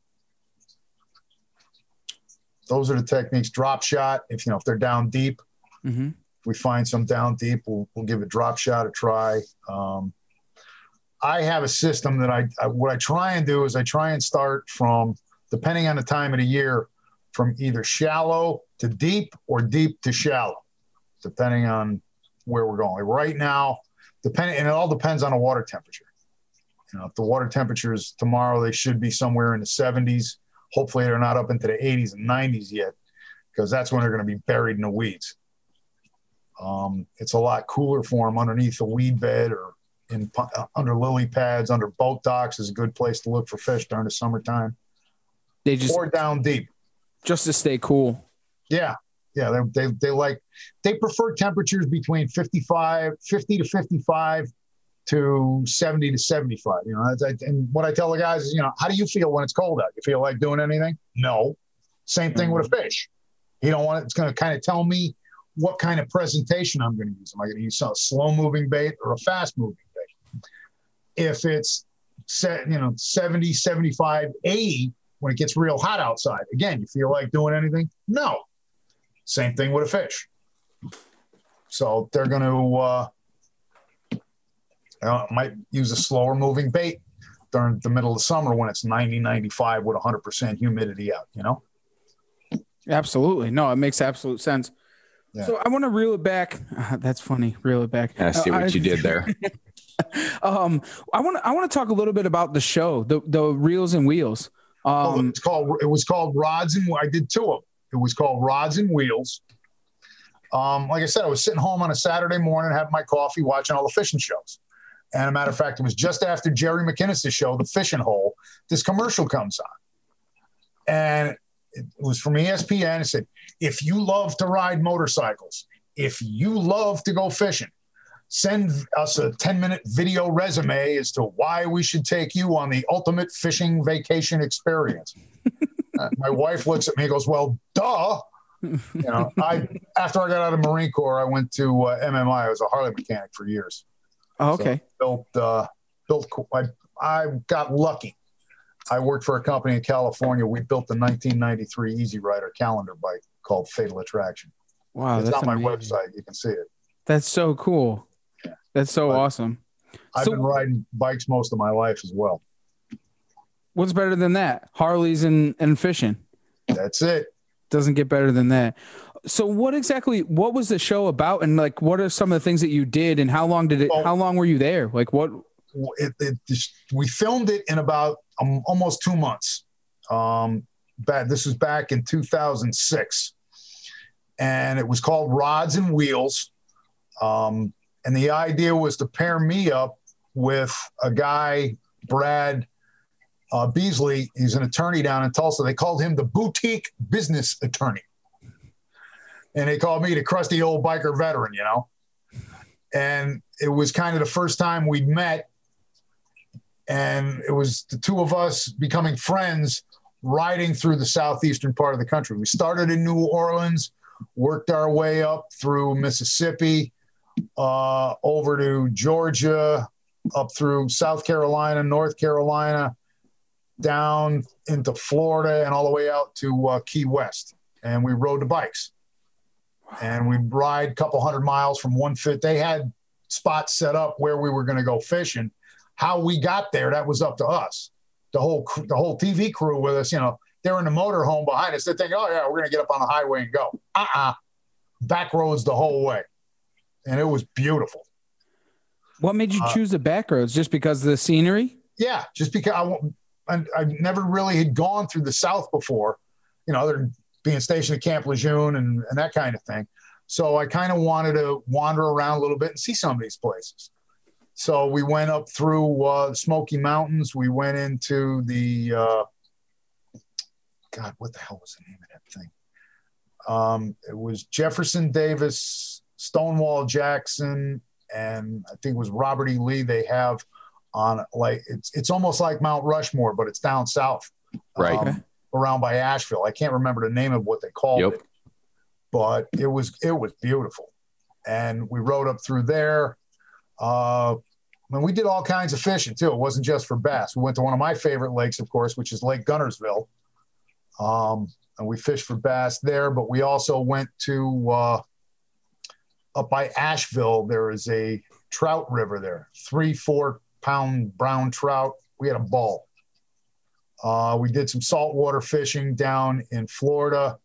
[SPEAKER 5] those are the techniques. Drop shot. If you know if they're down deep,
[SPEAKER 1] mm-hmm.
[SPEAKER 5] if we find some down deep, we'll, we'll give a drop shot a try. Um, I have a system that I, I, what I try and do is I try and start from depending on the time of the year, from either shallow to deep or deep to shallow, depending on where we're going. Like right now, depending and it all depends on the water temperature. You know, if the water temperatures tomorrow, they should be somewhere in the 70s. Hopefully, they're not up into the 80s and 90s yet, because that's when they're going to be buried in the weeds. Um, it's a lot cooler for them underneath a weed bed or in uh, under lily pads, under boat docks is a good place to look for fish during the summertime.
[SPEAKER 1] They just
[SPEAKER 5] or down deep,
[SPEAKER 1] just to stay cool.
[SPEAKER 5] Yeah, yeah. They they, they like they prefer temperatures between 55, 50 to 55 to 70 to 75. You know, and what I tell the guys is, you know, how do you feel when it's cold out? You feel like doing anything? No. Same thing mm-hmm. with a mm-hmm. fish. You don't want it, it's going to kind of tell me what kind of presentation I'm going to use. Am I going to use a slow moving bait or a fast moving bait? If it's set, you know, 70, 75, 80, when it gets real hot outside, again, you feel like doing anything? No. Same thing with a fish. So they're going to, uh, uh, might use a slower moving bait during the middle of the summer when it's 90, 95 with 100% humidity out, you know?
[SPEAKER 1] Absolutely. No, it makes absolute sense.
[SPEAKER 5] Yeah.
[SPEAKER 1] So I want to reel it back. that's funny. Reel it back.
[SPEAKER 2] I see what
[SPEAKER 1] Uh,
[SPEAKER 2] you did there.
[SPEAKER 1] Um, I want to I want to talk a little bit about the show, the the reels and wheels.
[SPEAKER 5] Oh,
[SPEAKER 1] Um,
[SPEAKER 5] it's called, it was called Rods and, I did two of them. It was called Rods and Wheels. Um, like I said, I was sitting home on a Saturday morning, having my coffee, watching all the fishing shows. And a matter of fact, it was just after Jerry McKinnis' show, The Fishing Hole, this commercial comes on. And it was from ESPN. It said, if you love to ride motorcycles, if you love to go fishing, send us a 10 minute video resume as to why we should take you on the ultimate fishing vacation experience. Uh, my wife looks at me and goes, Well, duh. You know, I after I got out of Marine Corps, I went to uh, MMI. I was a Harley mechanic for years.
[SPEAKER 1] Oh, okay.
[SPEAKER 5] Built, uh, built. I, I got lucky. I worked for a company in California. We built the 1993 Easy Rider calendar bike called Fatal Attraction.
[SPEAKER 1] Wow,
[SPEAKER 5] it's
[SPEAKER 1] that's
[SPEAKER 5] on my
[SPEAKER 1] amazing.
[SPEAKER 5] website. You can see it.
[SPEAKER 1] That's so cool. That's so
[SPEAKER 5] But-
[SPEAKER 1] awesome.
[SPEAKER 5] I've
[SPEAKER 1] So-
[SPEAKER 5] been riding bikes most of my life as well.
[SPEAKER 1] What's better than that? Harleys and and fishing.
[SPEAKER 5] That's it.
[SPEAKER 1] Doesn't get better than that. So what exactly what was the show about and like what are some of the things that you did and how long did it
[SPEAKER 5] Well-
[SPEAKER 1] how long were you there? Like what
[SPEAKER 5] it, it, we filmed it in about um, almost two months. Um, back, this was back in 2006, and it was called Rods and Wheels. Um, and the idea was to pair me up with a guy, Brad uh, Beasley. He's an attorney down in Tulsa. They called him the boutique business attorney, and they called me the crusty old biker veteran. You know. And it was kind of the first time we'd met and it was the two of us becoming friends riding through the southeastern part of the country. We started in New Orleans, worked our way up through Mississippi, uh, over to Georgia, up through South Carolina, North Carolina, down into Florida, and all the way out to uh, Key West. And we rode the bikes. And we'd ride a couple hundred miles from one fit. They had spots set up where we were going to go fishing how we got there, that was up to us. The whole the whole TV crew with us, you know, they're in the motor home behind us. They're thinking, oh yeah, we're gonna get up on the highway and go. Uh-uh. Back roads the whole way. And it was beautiful.
[SPEAKER 1] what made you
[SPEAKER 5] Uh,
[SPEAKER 1] choose the back roads? Just because of the scenery?
[SPEAKER 5] Yeah, just because I, I, I never really had gone through the South before, you know, other than being stationed at Camp Lejeune and, and that kind of thing. So I kind of wanted to wander around a little bit and see some of these places. So we went up through uh, Smoky Mountains. We went into the, uh, God, what the hell was the name of that thing? Um, it was Jefferson Davis, Stonewall Jackson, and I think it was Robert E. Lee. They have on like it's it's almost like Mount Rushmore, but it's down south,
[SPEAKER 2] Right.
[SPEAKER 5] um, around by Asheville. I can't remember the name of what they called
[SPEAKER 2] Yep.
[SPEAKER 5] it, but it was it was beautiful, and we rode up through there. Uh, and we did all kinds of fishing too. It wasn't just for bass. We went to one of my favorite lakes, of course, which is Lake Guntersville, um, and we fished for bass there. But we also went to uh, up by Asheville. There is a trout river there, three, four pound brown trout. We had a ball. Uh, we did some saltwater fishing down in Florida.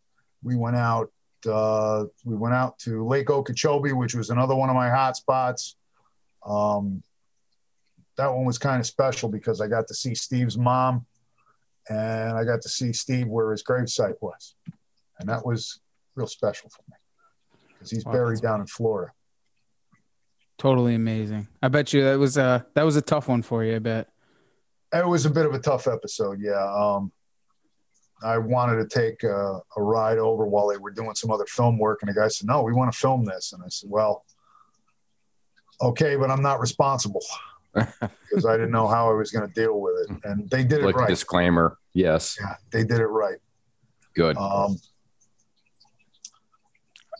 [SPEAKER 5] We went out. Uh, we went out to Lake Okeechobee, which was another one of my hot spots. Um, that one was kind of special because I got to see Steve's mom, and I got to see Steve where his gravesite was, and that was real special for me because he's
[SPEAKER 1] Wow,
[SPEAKER 5] buried down in Florida.
[SPEAKER 1] Totally amazing. I bet you that was a that was a tough one for you, I bet.
[SPEAKER 5] It was a bit of a tough episode, yeah. Um, I wanted to take a, a ride over while they were doing some other film work, and the guy said, "No, we want to film this." And I said, "Well, okay, but I'm not responsible because I didn't know how I was going to deal with it." And they did it right.
[SPEAKER 2] disclaimer. Yes.
[SPEAKER 5] Yeah, they did it right.
[SPEAKER 2] Good.
[SPEAKER 5] Um,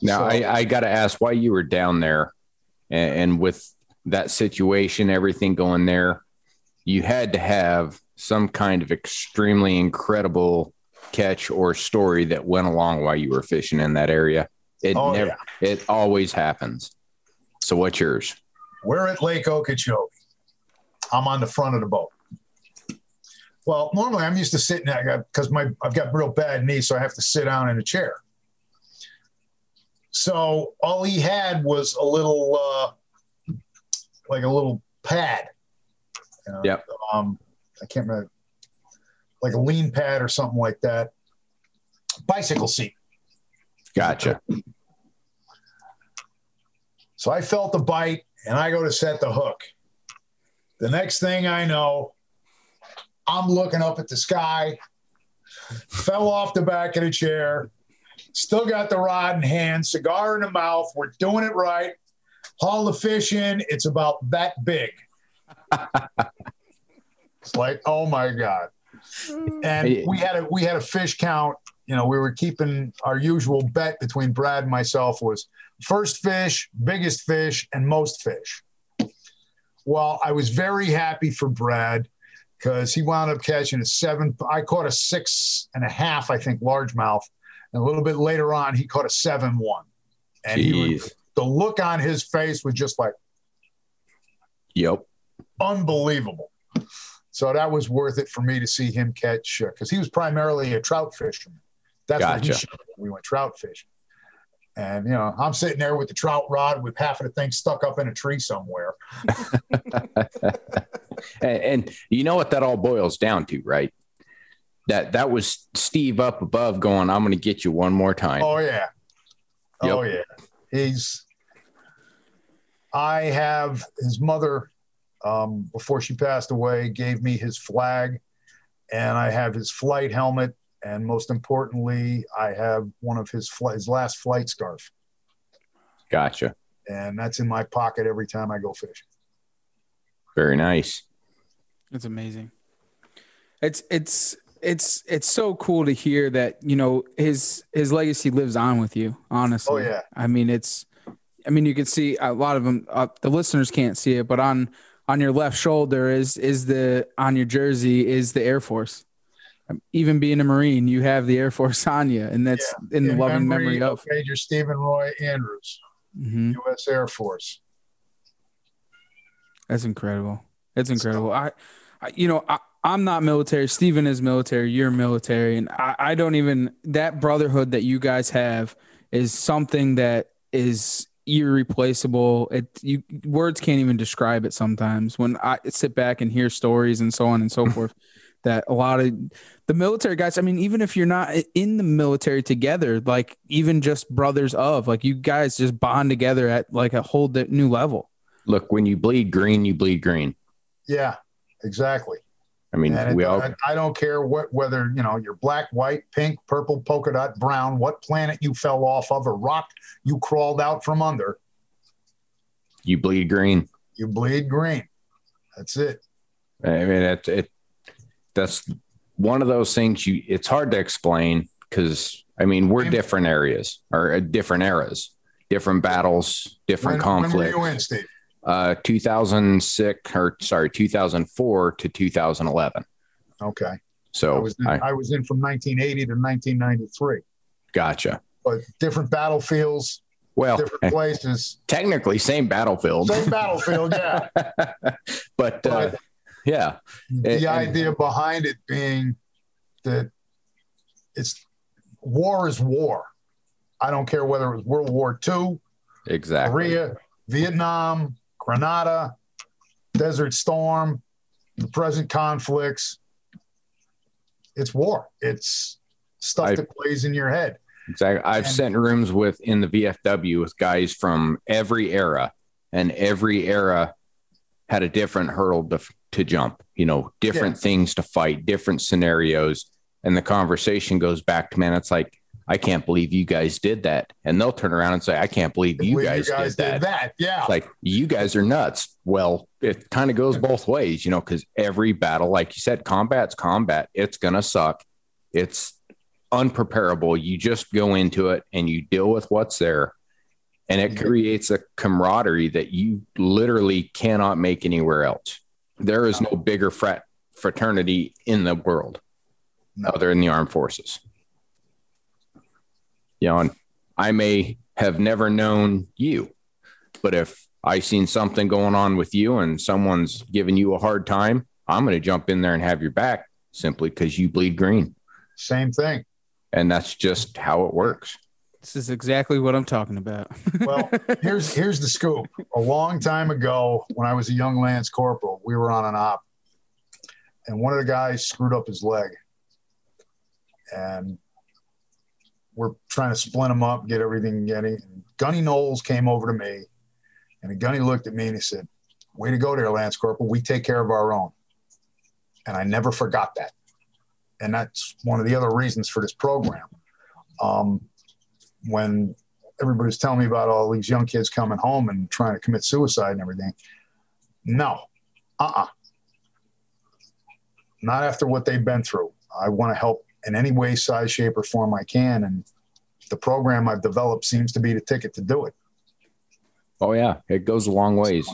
[SPEAKER 2] Now
[SPEAKER 5] so-
[SPEAKER 2] I, I got to ask why you were down there, and, and with that situation, everything going there, you had to have some kind of extremely incredible catch or story that went along while you were fishing in that area. It
[SPEAKER 5] Oh,
[SPEAKER 2] never, it always happens. So what's yours?
[SPEAKER 5] we're at Lake Okeechobee. I'm on the front of the boat. Well, normally I'm used to sitting there because my I've got real bad knees, so I have to sit down in a chair. So all he had was a little, uh, like a little pad. You know,
[SPEAKER 2] Yep.
[SPEAKER 5] Um, I can't remember, like a lean pad or something like that. Bicycle seat.
[SPEAKER 2] Gotcha.
[SPEAKER 5] So I felt the bite and I go to set the hook. The next thing I know, I'm looking up at the sky, fell off the back of the chair, still got the rod in hand, cigar in the mouth. We're doing it right. Haul the fish in. It's about that big. It's like, oh my God. And mm. we had a we had a fish count. You know, we were keeping our usual bet between Brad and myself was first fish, biggest fish, and most fish. Well, I was very happy for Brad because he wound up catching a seven. I caught a six and a half, I think, largemouth. And a little bit later on, he caught a seven one. And he was, the look on his face was just like
[SPEAKER 2] Yep.
[SPEAKER 5] Unbelievable. So that was worth it for me to see him catch uh, because he was primarily a trout fisherman. That's what he showed when we went trout fishing. And you know, I'm sitting there with the trout rod with half of the thing stuck up in a tree somewhere.
[SPEAKER 2] And, and you know what that all boils down to, right? That that was Steve up above going, I'm gonna get you one more time.
[SPEAKER 5] Oh yeah. Oh yeah. He's I have his mother um, before she passed away gave me his flag and I have his flight helmet and most importantly I have one of his fl- his last flight scarf
[SPEAKER 2] Gotcha.
[SPEAKER 5] and that's in my pocket every time I go fishing.
[SPEAKER 2] Very nice.
[SPEAKER 1] It's amazing. It's it's it's it's so cool to hear that you know his his legacy lives on with you. Honestly,
[SPEAKER 5] Oh, yeah.
[SPEAKER 1] I mean, it's. I mean, you can see a lot of them. Uh, the listeners can't see it, but on on your left shoulder is is the on your jersey is the Air Force. Um, Even being a Marine, you have the Air Force on you, and that's in the
[SPEAKER 5] In
[SPEAKER 1] loving memory of.
[SPEAKER 5] Major Stephen Roy Andrews,
[SPEAKER 1] Mhm.
[SPEAKER 5] U.S. Air Force.
[SPEAKER 1] That's incredible. It's incredible. I, I you know, I, I'm not military. Stephen is military. You're military, and I, I don't even that brotherhood that you guys have is something that is irreplaceable. It you words can't even describe it. Sometimes when I sit back and hear stories and so on and so forth, that a lot of the military guys. I mean, even if you're not in the military together, like even just brothers of, like you guys just bond together at like a whole new level.
[SPEAKER 2] Look, when you bleed green, you bleed green.
[SPEAKER 5] Yeah, exactly.
[SPEAKER 2] I mean,
[SPEAKER 5] And
[SPEAKER 2] we
[SPEAKER 5] it-
[SPEAKER 2] all
[SPEAKER 5] I, I don't care what whether you know you're black, white, pink, purple, polka dot, brown, what planet you fell off of, a rock you crawled out from under,
[SPEAKER 2] you bleed green.
[SPEAKER 5] you bleed green. That's it.
[SPEAKER 2] I mean, it, it that's one of those things you it's hard to explain because I mean we're different areas or uh, different eras, different battles, different
[SPEAKER 5] When, when were
[SPEAKER 2] conflicts.
[SPEAKER 5] you in, Steve?
[SPEAKER 2] Uh, 2006 or sorry, 2004 to 2011.
[SPEAKER 5] Okay,
[SPEAKER 2] so I
[SPEAKER 5] was in,
[SPEAKER 2] I
[SPEAKER 5] I was in from 1980 to 1993,
[SPEAKER 2] gotcha.
[SPEAKER 5] but different battlefields,
[SPEAKER 2] Well,
[SPEAKER 5] different places,
[SPEAKER 2] technically same battlefield,
[SPEAKER 5] same battlefield. Yeah,
[SPEAKER 2] but uh, yeah,
[SPEAKER 5] the
[SPEAKER 2] And-
[SPEAKER 5] idea behind it being that it's war is war. I don't care whether it was World War II,
[SPEAKER 2] exactly.
[SPEAKER 5] Korea, Vietnam, Grenada, Desert Storm, the present conflicts. It's war. It's stuff
[SPEAKER 2] I-
[SPEAKER 5] that plays in your head.
[SPEAKER 2] Exactly. I've
[SPEAKER 5] And-
[SPEAKER 2] in rooms with in the VFW with guys from every era, and every era had a different hurdle to, to jump. You know, different things to fight, different scenarios, and the conversation goes back to man. It's like I can't believe you guys did that, and they'll turn around and say, I can't believe you
[SPEAKER 5] Believe
[SPEAKER 2] guys, did that. that.
[SPEAKER 5] Yeah.
[SPEAKER 2] It's like you guys are nuts. Well, it kind of goes both ways, you know, because every battle, like you said, combat's combat. It's gonna suck. It's unpreparable. You just go into it and you deal with what's there, and it creates a camaraderie that you literally cannot make anywhere else. There is no bigger frat fraternity in the world
[SPEAKER 5] No.
[SPEAKER 2] other than the armed forces. You know, and I may have never known you, but if I seen something going on with you and someone's giving you a hard time, I'm going to jump in there and have your back simply because you bleed green.
[SPEAKER 5] Same thing.
[SPEAKER 2] And that's just how it works.
[SPEAKER 1] This is exactly what I'm talking about.
[SPEAKER 5] Well, here's here's the scoop. A long time ago, when I was a young lance corporal, we were on an op, and one of the guys screwed up his leg, and we're trying to splint them up, get everything getting. Gunny Knowles came over to me, and Gunny looked at me and he said, "Way to go there, Lance Corporal. We take care of our own." And I never forgot that, and that's one of the other reasons for this program. Um, when everybody's telling me about all these young kids coming home and trying to commit suicide and everything. No, uh uh-uh. uh Not after what they've been through. I want to help in any way, size, shape, or form I can. And the program I've developed seems to be the ticket to do it.
[SPEAKER 2] Oh, yeah. It goes a long ways.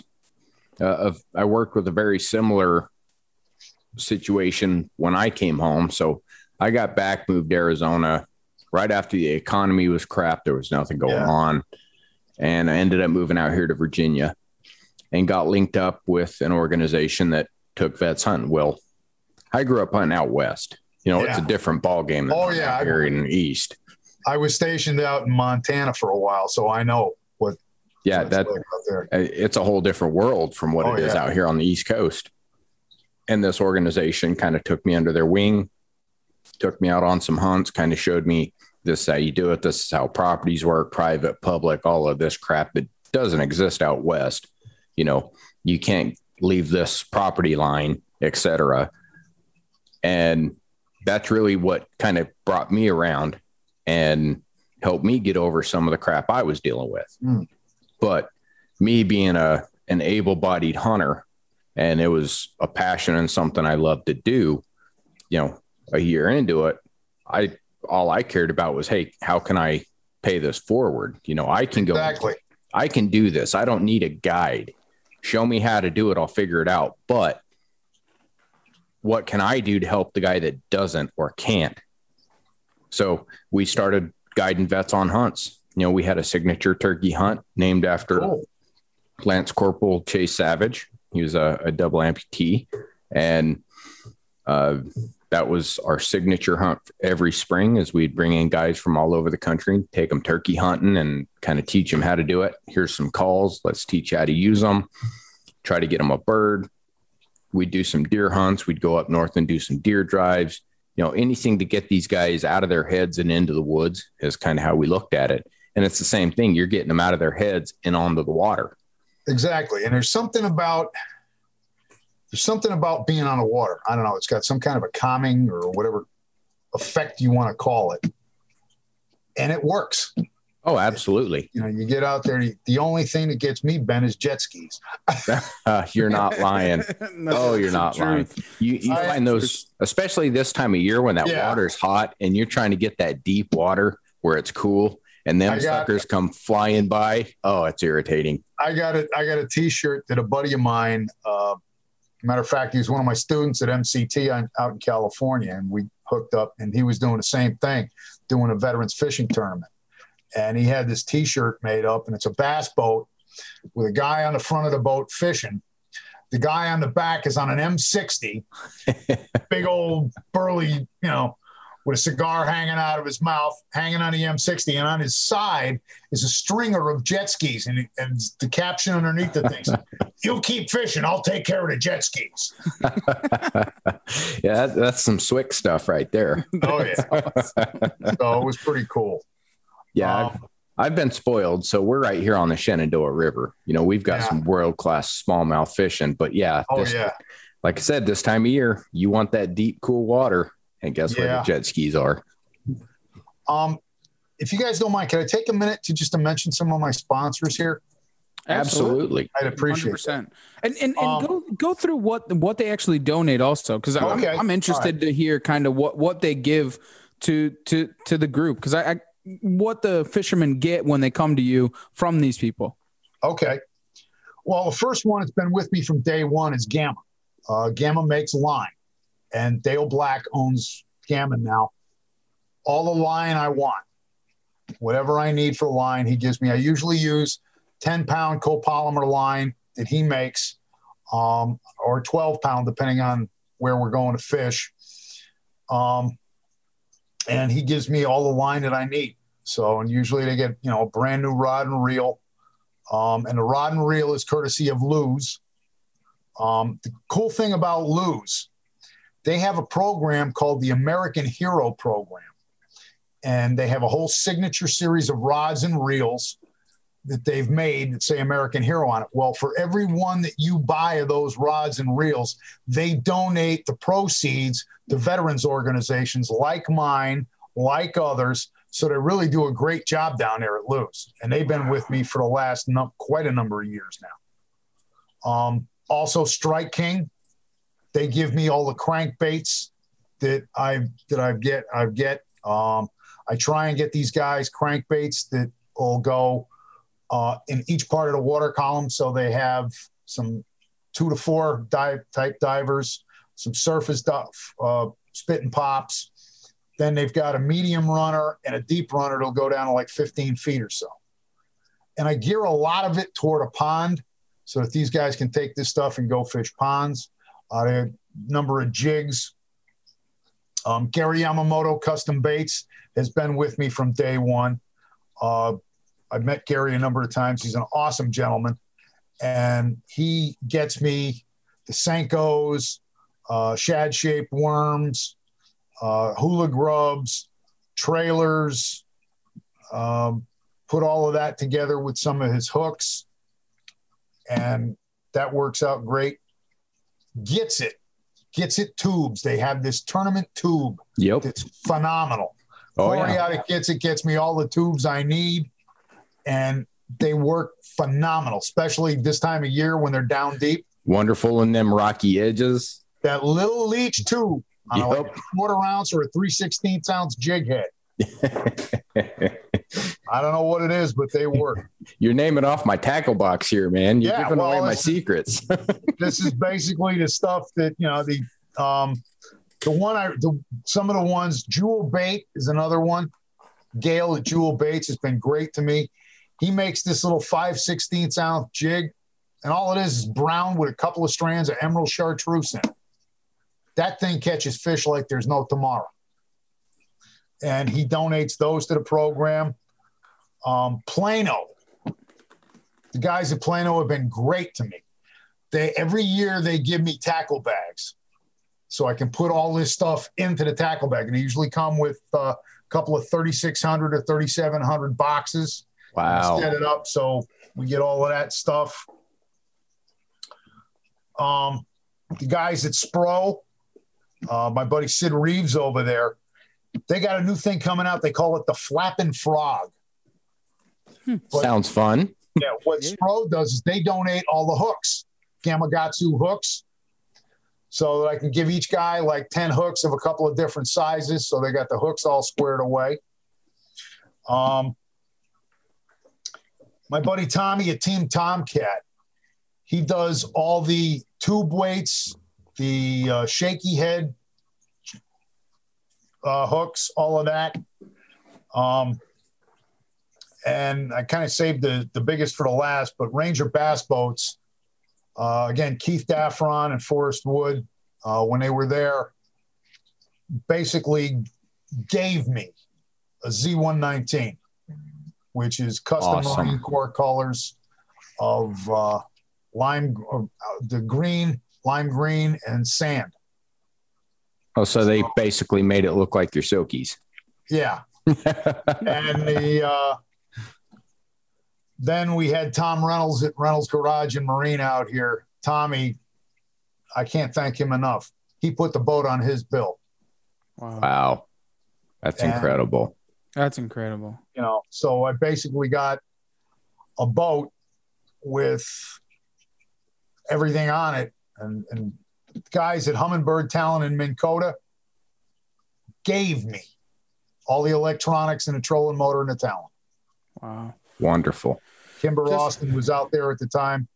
[SPEAKER 2] Uh, I worked with a very similar situation when I came home. So I got back, moved to Arizona, right after the economy was crap, there was nothing going yeah. on. And I ended up moving out here to Virginia and got linked up with an organization that took vets hunting. Well, I grew up hunting out west. You know, yeah. it's a different ball game than
[SPEAKER 5] oh, yeah.
[SPEAKER 2] here in the east.
[SPEAKER 5] I was stationed out in Montana for a while, so I know what.
[SPEAKER 2] Yeah, that like it's a whole different world from what oh, it is yeah. out here on the East Coast. And this organization kind of took me under their wing, took me out on some hunts, kind of showed me this is how you do it. This is how properties work, private, public, all of this crap that doesn't exist out west. You know, you can't leave this property line, etc. And that's really what kind of brought me around and helped me get over some of the crap I was dealing with. Mm. But me being a an able-bodied hunter and it was a passion and something I loved to do, you know, a year into it, I all I cared about was, hey, how can I pay this forward? You know, I can go,
[SPEAKER 5] exactly.
[SPEAKER 2] I can do this. I don't need a guide. Show me how to do it. I'll figure it out. But what can I do to help the guy that doesn't or can't? So we started guiding vets on hunts. You know, we had a signature turkey hunt named after cool. Lance Corporal Chase Savage. He was a, a double amputee. And uh, that was our signature hunt every spring as we'd bring in guys from all over the country take them turkey hunting and kind of teach them how to do it here's some calls let's teach you how to use them try to get them a bird we'd do some deer hunts we'd go up north and do some deer drives you know anything to get these guys out of their heads and into the woods is kind of how we looked at it and it's the same thing you're getting them out of their heads and onto the water
[SPEAKER 5] exactly and there's something about there's something about being on the water. I don't know. It's got some kind of a calming or whatever effect you want to call it, and it works.
[SPEAKER 2] Oh, absolutely.
[SPEAKER 5] You know, you get out there. The only thing that gets me, Ben, is jet skis.
[SPEAKER 2] you're not lying. no, oh, you're not lying. You, you find those, especially this time of year when that yeah. water's hot and you're trying to get that deep water where it's cool and them got, suckers come flying by. Oh, it's irritating.
[SPEAKER 5] I got it. I got a T-shirt that a buddy of mine uh, Matter of fact, he was one of my students at MCT out in California, and we hooked up, and he was doing the same thing, doing a veterans fishing tournament. And he had this T-shirt made up, and it's a bass boat with a guy on the front of the boat fishing. The guy on the back is on an M60, big old burly, you know, with a cigar hanging out of his mouth, hanging on the M60, and on his side is a stringer of jet skis, and, and the caption underneath the thing: "You keep fishing, I'll take care of the jet skis."
[SPEAKER 2] yeah, that, that's some swick stuff right there.
[SPEAKER 5] Oh yeah, so it was pretty cool.
[SPEAKER 2] Yeah. Um, I've, I've been spoiled. So we're right here on the Shenandoah River. You know, we've got yeah. some world class smallmouth fishing, but yeah.
[SPEAKER 5] Oh, this, yeah.
[SPEAKER 2] Like I said, this time of year, you want that deep, cool water. And guess yeah. where the jet skis are?
[SPEAKER 5] Um, if you guys don't mind, can I take a minute to just to mention some of my sponsors here?
[SPEAKER 2] Absolutely,
[SPEAKER 5] I'd appreciate 100%.
[SPEAKER 1] And and, and um, go go through what what they actually donate also because okay. I'm, I'm, interested right. to hear kind of what what they give to to to the group because I, I what the fishermen get when they come to you from these people.
[SPEAKER 5] Okay. Well, the first one that's been with me from day one is Gamma. Uh, Gamma makes line and Dale Black owns Gamma now. All the line I want, whatever I need for line, he gives me. I usually use 10 pound copolymer line that he makes, um, or 12 pound, depending on where we're going to fish. Um, and he gives me all the line that I need. So, and usually they get, you know, a brand new rod and reel. Um, and the rod and reel is courtesy of Lew's. Um, the cool thing about Lew's, they have a program called the American Hero Program. And they have a whole signature series of rods and reels that they've made that say American Hero on it. Well, for every one that you buy of those rods and reels, they donate the proceeds to veterans organizations like mine, like others. So they really do a great job down there at Lew's. And they've been with me for the last num- quite a number of years now. Um, also, Strike King, they give me all the crankbaits that I that I get. I get. Um, I try and get these guys crankbaits that will go uh, in each part of the water column. So they have some two to four dive type divers, some surface uh, spit and pops. Then they've got a medium runner and a deep runner that'll go down to like 15 feet or so. And I gear a lot of it toward a pond so that these guys can take this stuff and go fish ponds. Uh, a number of jigs. Um, Gary Yamamoto Custom Baits has been with me from day one. Uh, I've met Gary a number of times. He's an awesome gentleman, and he gets me the Senkos, uh, shad-shaped worms, uh, hula grubs, trailers. Um, put all of that together with some of his hooks, and that works out great. Gitzit, gets it tubes. They have this tournament tube.
[SPEAKER 2] Yep,
[SPEAKER 5] it's phenomenal.
[SPEAKER 2] Oh, yeah.
[SPEAKER 5] Gitzit gets me all the tubes I need and they work phenomenal, especially this time of year when they're down deep.
[SPEAKER 2] Wonderful in them rocky edges.
[SPEAKER 5] That little leech tube on yep. like a quarter ounce or a three sixteenths ounce jig head. I don't know what it is, but they work.
[SPEAKER 2] You're naming off my tackle box here, man. You're
[SPEAKER 5] yeah,
[SPEAKER 2] giving
[SPEAKER 5] well,
[SPEAKER 2] away my secrets.
[SPEAKER 5] this is basically the stuff that you know the um the one I the some of the ones Jewel Bait is another one. Gail at Jewel Baits has been great to me. He makes this little 5 16th ounce jig, and all it is is brown with a couple of strands of emerald chartreuse in it. That thing catches fish like there's no tomorrow. And he donates those to the program. Um, Plano, the guys at Plano have been great to me. They every year they give me tackle bags, so I can put all this stuff into the tackle bag, and they usually come with uh, a couple of 3,600 or 3,700 boxes.
[SPEAKER 2] Wow.
[SPEAKER 5] Set it up so we get all of that stuff. Um, the guys at Spro, uh, my buddy Sid Reeves over there, they got a new thing coming out. They call it the Flapping Frog.
[SPEAKER 2] Hmm. But, Sounds fun.
[SPEAKER 5] yeah, what Spro does is they donate all the hooks, Gamakatsu hooks, so that I can give each guy like 10 hooks of a couple of different sizes. So they got the hooks all squared away. Um, my buddy Tommy at Team Tomcat, he does all the tube weights, the uh, shaky head uh, hooks, all of that. Um, and I kind of saved the the biggest for the last, but Ranger Bass Boats. Uh, again, Keith Daffron and Forrest Wood, uh, when they were there, basically gave me a Z119 which is custom awesome. Marine Corps colors of uh, lime, uh, the green, lime green, and sand.
[SPEAKER 2] Oh, so they basically made it look like your silkies.
[SPEAKER 5] Yeah. and the uh, then we had Tom Reynolds at Reynolds Garage and Marine out here. Tommy, I can't thank him enough. He put the boat on his bill.
[SPEAKER 2] Wow. Wow. That's and incredible.
[SPEAKER 1] That's incredible.
[SPEAKER 5] You know, so I basically got a boat with everything on it, and and guys at Humminbird Talon in Minn Kota gave me all the electronics and a trolling motor and a Talon.
[SPEAKER 1] Wow,
[SPEAKER 2] wonderful.
[SPEAKER 5] Kimber Just, Austin was out there at the time.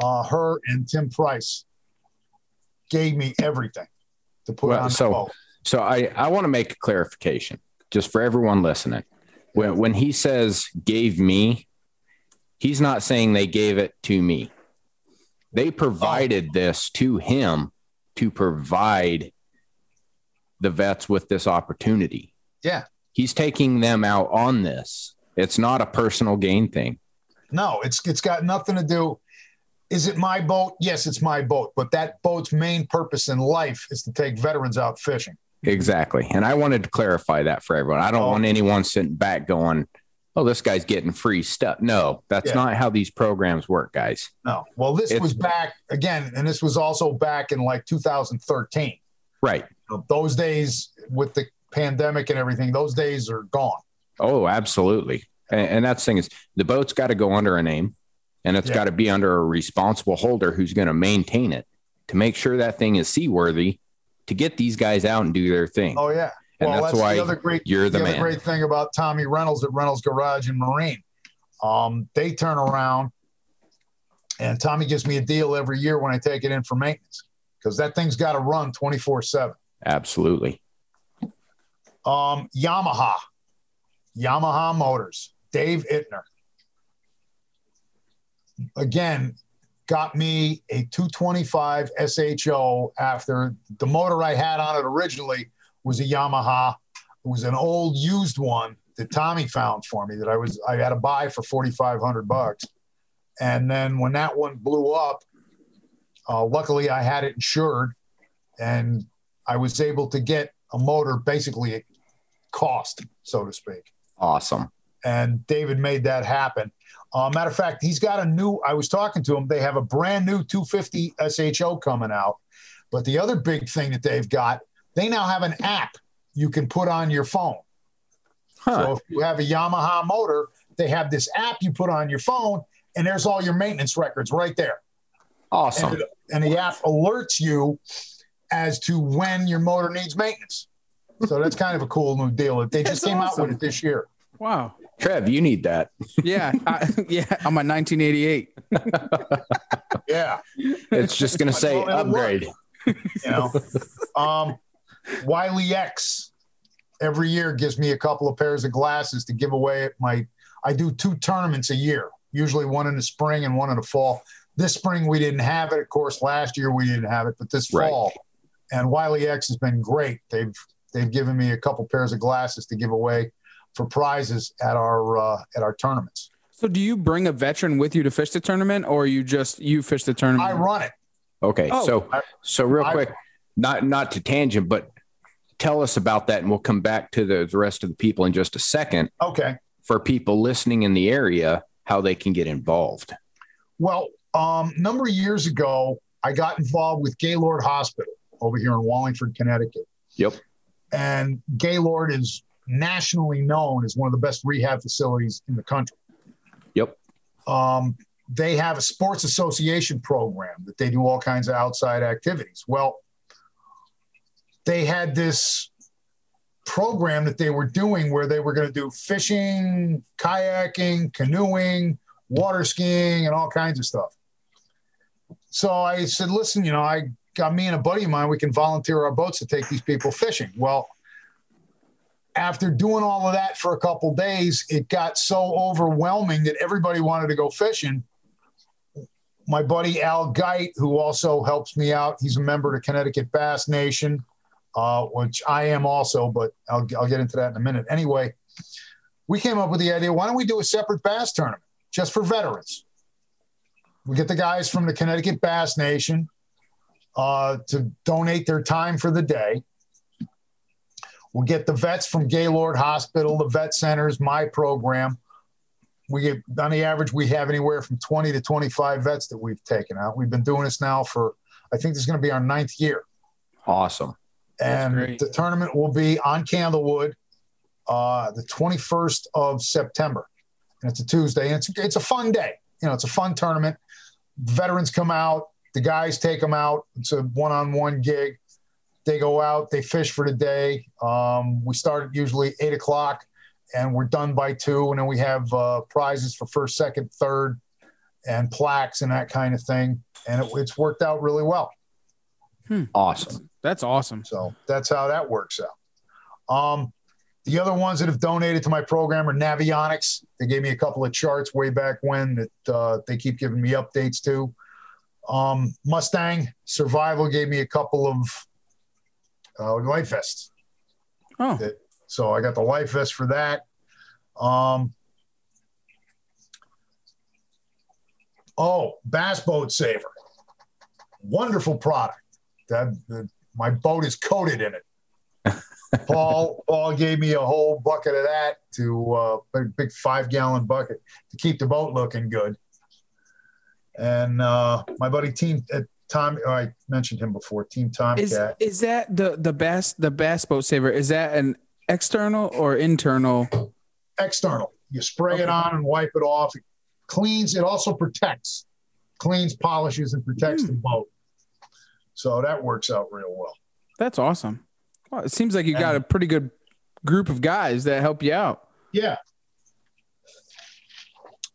[SPEAKER 5] Uh, her and Tim Price gave me everything to put well, on
[SPEAKER 2] so,
[SPEAKER 5] the boat.
[SPEAKER 2] So I I want to make a clarification just for everyone listening. When, when he says gave me, He's not saying they gave it to me. They provided oh. this to him to provide the vets with this opportunity.
[SPEAKER 5] Yeah.
[SPEAKER 2] He's taking them out on this. It's not a personal gain thing.
[SPEAKER 5] No, it's it's got nothing to do. Is it my boat? Yes, it's my boat. But that boat's main purpose in life is to take veterans out fishing. Mm-hmm.
[SPEAKER 2] Exactly. And I wanted to clarify that for everyone. I don't
[SPEAKER 5] Oh.
[SPEAKER 2] want anyone sitting back going, oh, this guy's getting free stuff. No, that's
[SPEAKER 5] Yeah.
[SPEAKER 2] not how these programs work, guys.
[SPEAKER 5] No. Well, this
[SPEAKER 2] It's-
[SPEAKER 5] was back again, and this was also back in like 2013.
[SPEAKER 2] Right.
[SPEAKER 5] Those days with the pandemic and everything, those days are gone.
[SPEAKER 2] Oh, absolutely. And, and that's the thing is the boat's got to go under a name and it's
[SPEAKER 5] Yeah.
[SPEAKER 2] got to be under a responsible holder who's going to maintain it to make sure that thing is seaworthy to get these guys out and do their thing.
[SPEAKER 5] Oh yeah.
[SPEAKER 2] And
[SPEAKER 5] well,
[SPEAKER 2] that's
[SPEAKER 5] that's,
[SPEAKER 2] why
[SPEAKER 5] the other great
[SPEAKER 2] you're the
[SPEAKER 5] other
[SPEAKER 2] man.
[SPEAKER 5] great thing about Tommy Reynolds at Reynolds Garage and Marine. Um, they turn around and Tommy gives me a deal every year when I take it in for maintenance because that thing's got to run 24 7.
[SPEAKER 2] Absolutely.
[SPEAKER 5] Um, Yamaha, Yamaha Motors, Dave Itner. Again, got me a 225 SHO after the motor I had on it originally was a Yamaha. It was an old used one that Tommy found for me that I was I had to buy for 4,500 bucks. And then when that one blew up, uh, luckily I had it insured, and I was able to get a motor basically at cost, so to speak.
[SPEAKER 2] Awesome.
[SPEAKER 5] And David made that happen. Uh, matter of fact, he's got a new. I was talking to him. They have a brand new 250 SHO coming out. But the other big thing that they've got, they now have an app you can put on your phone.
[SPEAKER 2] Huh.
[SPEAKER 5] So if you have a Yamaha motor, they have this app you put on your phone, and there's all your maintenance records right there.
[SPEAKER 2] awesome.
[SPEAKER 5] And, it- and the app alerts you as to when your motor needs maintenance. So that's kind of a cool new deal. They just
[SPEAKER 1] That's
[SPEAKER 5] came out with it this year.
[SPEAKER 1] Wow.
[SPEAKER 2] Trev, you need that.
[SPEAKER 1] Yeah. I, yeah. I'm a 1988.
[SPEAKER 5] Yeah.
[SPEAKER 2] It's just going to say
[SPEAKER 5] Well, it'll work.
[SPEAKER 2] upgrade.
[SPEAKER 5] you know. um, Wiley X every year gives me a couple of pairs of glasses to give away at my. I do two tournaments a year, usually one in the spring and one in the fall. This spring we didn't have it. Of course, last year we didn't have it, but this
[SPEAKER 2] Right.
[SPEAKER 5] fall, and Wiley X has been great. They've they've given me a couple pairs of glasses to give away for prizes at our uh, at our tournaments.
[SPEAKER 1] So do you bring a veteran with you to fish the tournament or you just, you fish the tournament?
[SPEAKER 5] I run it.
[SPEAKER 2] Okay.
[SPEAKER 1] Oh.
[SPEAKER 2] so,
[SPEAKER 5] I-
[SPEAKER 2] so real
[SPEAKER 5] I-
[SPEAKER 2] quick, not, not to tangent, but tell us about that and we'll come back to the, the rest of the people in just a second
[SPEAKER 5] Okay.
[SPEAKER 2] for people listening in the area, how they can get involved.
[SPEAKER 5] Well, um, a number of years ago, I got involved with Gaylord Hospital over here in Wallingford, Connecticut.
[SPEAKER 2] Yep.
[SPEAKER 5] And Gaylord is nationally known as one of the best rehab facilities in the country.
[SPEAKER 2] Yep.
[SPEAKER 5] Um, they have a sports association program that they do all kinds of outside activities. Well, they had this program that they were doing where they were going to do fishing, kayaking, canoeing, water skiing, and all kinds of stuff. So I said, listen, you know, I got me and a buddy of mine, we can volunteer our boats to take these people fishing. Well, after doing all of that for a couple days, it got so overwhelming that everybody wanted to go fishing. My buddy Al Geit, who also helps me out, he's a member of Connecticut Bass Nation, uh, which I am also, but I'll, I'll get into that in a minute. Anyway, we came up with the idea why don't we do a separate bass tournament just for veterans? We get the guys from the Connecticut Bass Nation uh, to donate their time for the day. We'll get the vets from Gaylord Hospital, the vet centers, my program. We get on the average, we have anywhere from 20 to 25 vets that we've taken out. We've been doing this now for, I think this is going to be our ninth year.
[SPEAKER 2] Awesome.
[SPEAKER 5] And the tournament will be on Candlewood uh, the 21st of September. And it's a Tuesday. And it's, it's a fun day. You know, it's a fun tournament. Veterans come out, the guys take them out. It's a one on one gig. They go out, they fish for the day. Um, we start usually eight o'clock and we're done by two. And then we have uh, prizes for first, second, third, and plaques and that kind of thing. And it, it's worked out really well.
[SPEAKER 2] Awesome.
[SPEAKER 1] That's awesome.
[SPEAKER 5] So that's how that works out. Um, The other ones that have donated to my program are Navionics. They gave me a couple of charts way back when that uh, they keep giving me updates to. Um, Mustang Survival gave me a couple of uh, life vests.
[SPEAKER 1] Oh,
[SPEAKER 5] That- so I got the life vest for that. Um, oh, Bass Boat Saver. Wonderful product. That, that my boat is coated in it. Paul Paul gave me a whole bucket of that to uh, big, big five gallon bucket to keep the boat looking good. And uh, my buddy Team uh, Tom, oh, I mentioned him before. Team Tomcat.
[SPEAKER 1] is is that the the bass the bass boat saver? Is that an external or internal?
[SPEAKER 5] external. You spray it on and wipe it off. It cleans. It also protects, cleans, polishes, and protects the hmm. boat. So that works out real well.
[SPEAKER 1] That's awesome. Well, it seems like you got a pretty good group of guys that help you out.
[SPEAKER 5] Yeah.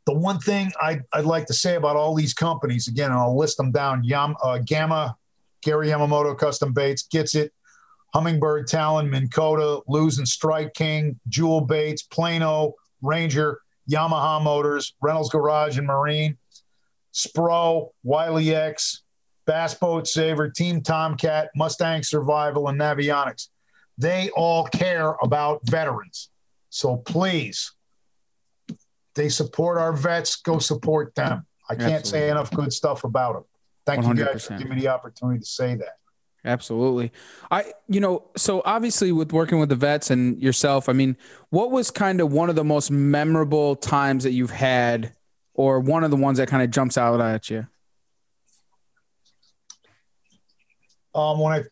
[SPEAKER 5] The one thing I'd, I'd like to say about all these companies, again, and I'll list them down Yam, uh, Gamma, Gary Yamamoto Custom Baits, Gets It, Humminbird Talon, Minn Kota, Lew's and Strike King, Jewel Baits, Plano, Ranger, Yamaha Motors, Reynolds Garage and Marine, Spro, Wiley X, Bass Boat Saver, Team Tomcat, Mustang Survival, and Navionics. They all care about veterans. So please, they support our vets. Go support them. I can't say enough good stuff about them. Thank you guys for giving me the opportunity to say that.
[SPEAKER 1] Absolutely. I, you know, so obviously with working with the vets and yourself, I mean, what was kind of one of the most memorable times that you've had, or one of the ones that kind of jumps out at you?
[SPEAKER 5] Um, when I,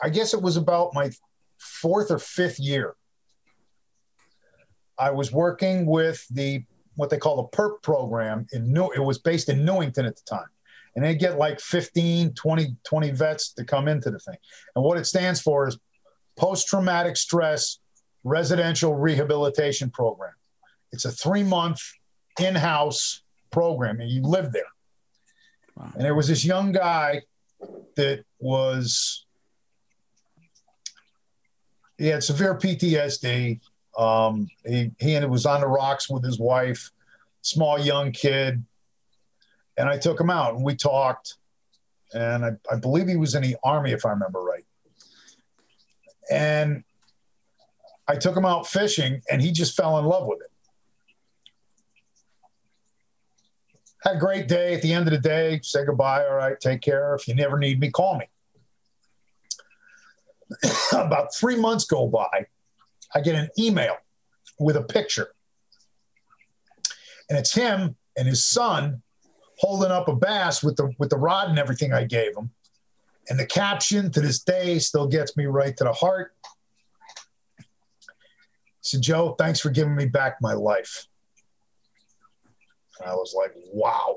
[SPEAKER 5] I guess it was about my fourth or fifth year. I was working with the what they call the PERP program in New. It was based in Newington at the time, and they get like 15, 20, 20 vets to come into the thing. And what it stands for is post traumatic stress residential rehabilitation program. It's a three month in house program, and you live there.
[SPEAKER 1] Wow.
[SPEAKER 5] And there was this young guy that was he had severe PTSD. Um, he he was on the rocks with his wife, small young kid, and I took him out and we talked, and I, I believe he was in the army if I remember right. And I took him out fishing, and he just fell in love with it. Had a great day. At the end of the day, say goodbye. All right, take care. If you never need me, call me. About three months go by, I get an email with a picture. And it's him and his son holding up a bass with the with the rod and everything I gave him. And the caption to this day still gets me right to the heart. He said, Joe, thanks for giving me back my life. And I was like, wow.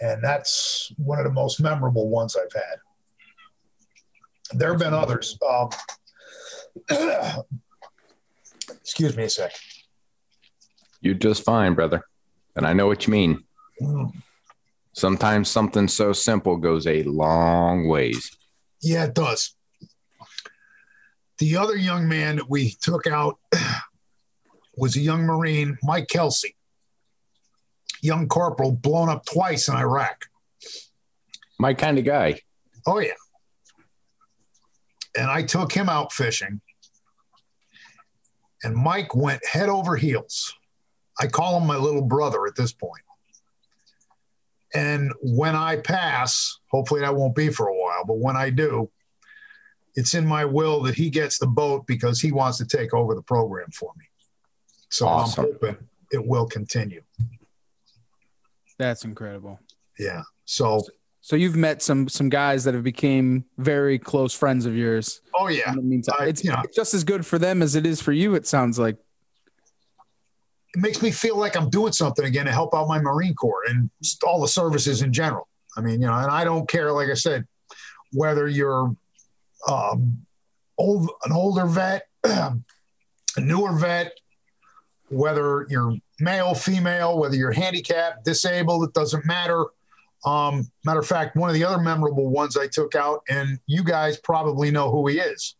[SPEAKER 5] And that's one of the most memorable ones I've had. There have been others. Um, excuse me a sec.
[SPEAKER 2] You're just fine, brother. And I know what you mean.
[SPEAKER 5] Mm,
[SPEAKER 2] Sometimes something so simple goes a long ways.
[SPEAKER 5] Yeah, it does. The other young man that we took out was a young Marine, Mike Kelsey, young corporal, blown up twice in Iraq.
[SPEAKER 2] My kind of guy.
[SPEAKER 5] Oh, yeah. And I took him out fishing. And Mike went head over heels. I call him my little brother at this point. And when I pass, hopefully that won't be for a while, but when I do, it's in my will that he gets the boat because he wants to take over the program for me. So
[SPEAKER 2] Awesome.
[SPEAKER 5] I'm hoping it will continue.
[SPEAKER 1] That's incredible.
[SPEAKER 5] Yeah. So,
[SPEAKER 1] So you've met some some guys that have became very close friends of yours.
[SPEAKER 5] oh, yeah.
[SPEAKER 1] In the meantime,
[SPEAKER 5] I-
[SPEAKER 1] it's,
[SPEAKER 5] know.
[SPEAKER 1] it's just as good for them as it is for you. It sounds like.
[SPEAKER 5] it makes me feel like I'm doing something again to help out my Marine Corps and all the services in general. I mean, you know, and I don't care, like I said, whether you're um, old, an older vet, a newer vet, whether you're male, female, whether you're handicapped, disabled, it doesn't matter. Um, matter of fact, one of the other memorable ones I took out, and you guys probably know who he is.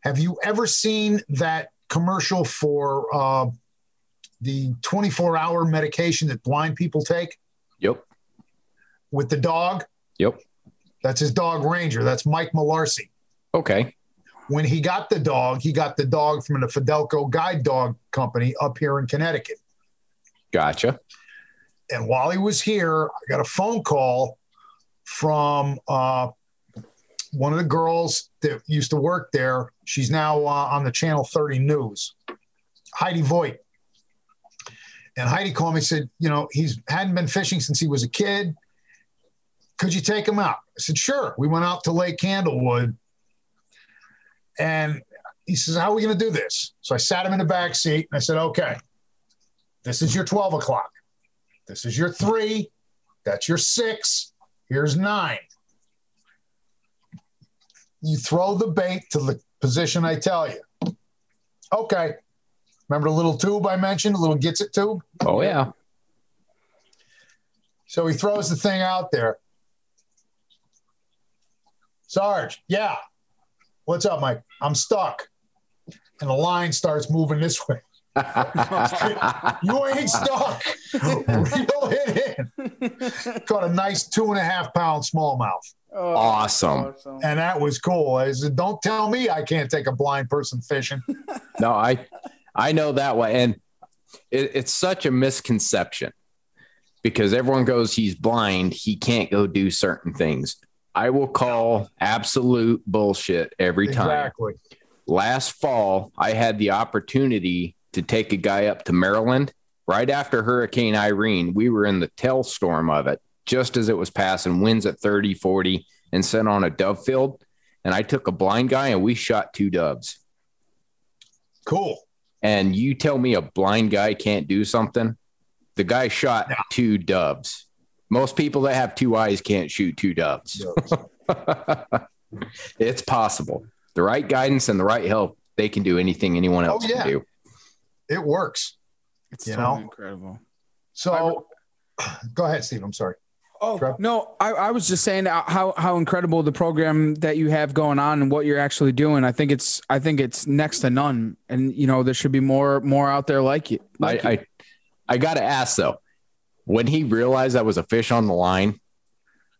[SPEAKER 5] Have you ever seen that commercial for uh, the 24 hour medication that blind people take
[SPEAKER 2] Yep.
[SPEAKER 5] with the dog?
[SPEAKER 2] Yep.
[SPEAKER 5] That's his dog Ranger. That's Mike Malarcy.
[SPEAKER 2] Okay.
[SPEAKER 5] When he got the dog, he got the dog from the Fidelco Guide Dog Company up here in Connecticut.
[SPEAKER 2] Gotcha.
[SPEAKER 5] And while he was here, I got a phone call from uh, one of the girls that used to work there. She's now uh, on the Channel 30 News, Heidi Voigt. And Heidi called me and said, you know, he's hadn't been fishing since he was a kid. Could you take him out? I said, sure. We went out to Lake Candlewood. And he says, how are we going to do this? So I sat him in the back seat and I said, okay, this is your 12 o'clock. This is your three. That's your six. Here's nine. You throw the bait to the position I tell you. Okay. Remember the little tube I mentioned, the little Gitzit tube?
[SPEAKER 2] Oh yeah.
[SPEAKER 5] So he throws the thing out there. Sarge, yeah. What's up, Mike? I'm stuck. And the line starts moving this way. You ain't stuck. Reel it in. Caught a nice two and a half pound smallmouth.
[SPEAKER 1] Oh,
[SPEAKER 2] Awesome.
[SPEAKER 5] And that was cool. I said, don't tell me I can't take a blind person fishing.
[SPEAKER 2] No, I I know that way. And it, it's such a misconception because everyone goes, he's blind, he can't go do certain things. I will call absolute bullshit every time.
[SPEAKER 5] Exactly.
[SPEAKER 2] last fall, I had the opportunity to take a guy up to Maryland right after Hurricane Irene. We were in the tail storm of it, just as it was passing, winds at 30, 40, and sent on a dove field. And I took a blind guy and we shot two doves.
[SPEAKER 5] Cool.
[SPEAKER 2] And you tell me a blind guy can't do something? The guy shot
[SPEAKER 5] Yeah.
[SPEAKER 2] two doves. Most people that have two eyes can't shoot two doves. it's possible. The right guidance and the right help, they can do anything anyone
[SPEAKER 5] Oh,
[SPEAKER 2] else
[SPEAKER 5] yeah.
[SPEAKER 2] can do.
[SPEAKER 5] It works.
[SPEAKER 1] It's
[SPEAKER 5] You
[SPEAKER 1] so
[SPEAKER 5] know?
[SPEAKER 1] incredible.
[SPEAKER 5] So go ahead, Steve. I'm sorry.
[SPEAKER 1] Oh
[SPEAKER 5] Trev?
[SPEAKER 1] no, I, I was just saying how how incredible the program that you have going on and what you're actually doing. I think it's I think it's next to none, and you know there should be more more out there like you. Like
[SPEAKER 2] I,
[SPEAKER 1] you.
[SPEAKER 2] I, I got to ask though, when he realized that was a fish on the line,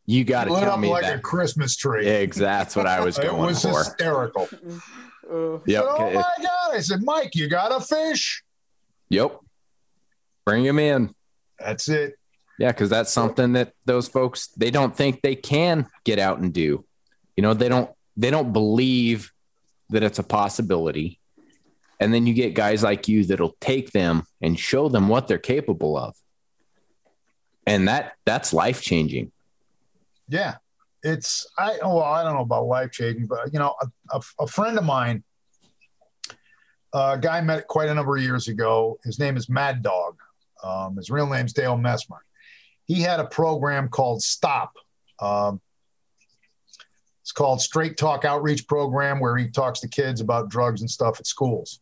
[SPEAKER 2] you got to tell
[SPEAKER 5] up
[SPEAKER 2] me
[SPEAKER 5] like a
[SPEAKER 2] that.
[SPEAKER 5] Christmas tree.
[SPEAKER 2] Exactly, that's what I was
[SPEAKER 5] it
[SPEAKER 2] going
[SPEAKER 5] was
[SPEAKER 2] for.
[SPEAKER 5] hysterical.
[SPEAKER 2] Uh, yep.
[SPEAKER 5] oh
[SPEAKER 2] it-
[SPEAKER 5] my God. I said, Mike, you got a fish?
[SPEAKER 2] yep. Bring him in.
[SPEAKER 5] That's it.
[SPEAKER 2] Yeah, because that's something that those folks they don't think they can get out and do. You know, they don't they don't believe that it's a possibility. And then you get guys like you that'll take them and show them what they're capable of. And that that's life changing.
[SPEAKER 5] Yeah. It's, I, well, I don't know about life changing, but, you know, a, a, a friend of mine, a guy I met quite a number of years ago. His name is Mad Dog. Um, his real name's Dale Messmer. He had a program called Stop. Um, it's called Straight Talk Outreach Program, where he talks to kids about drugs and stuff at schools.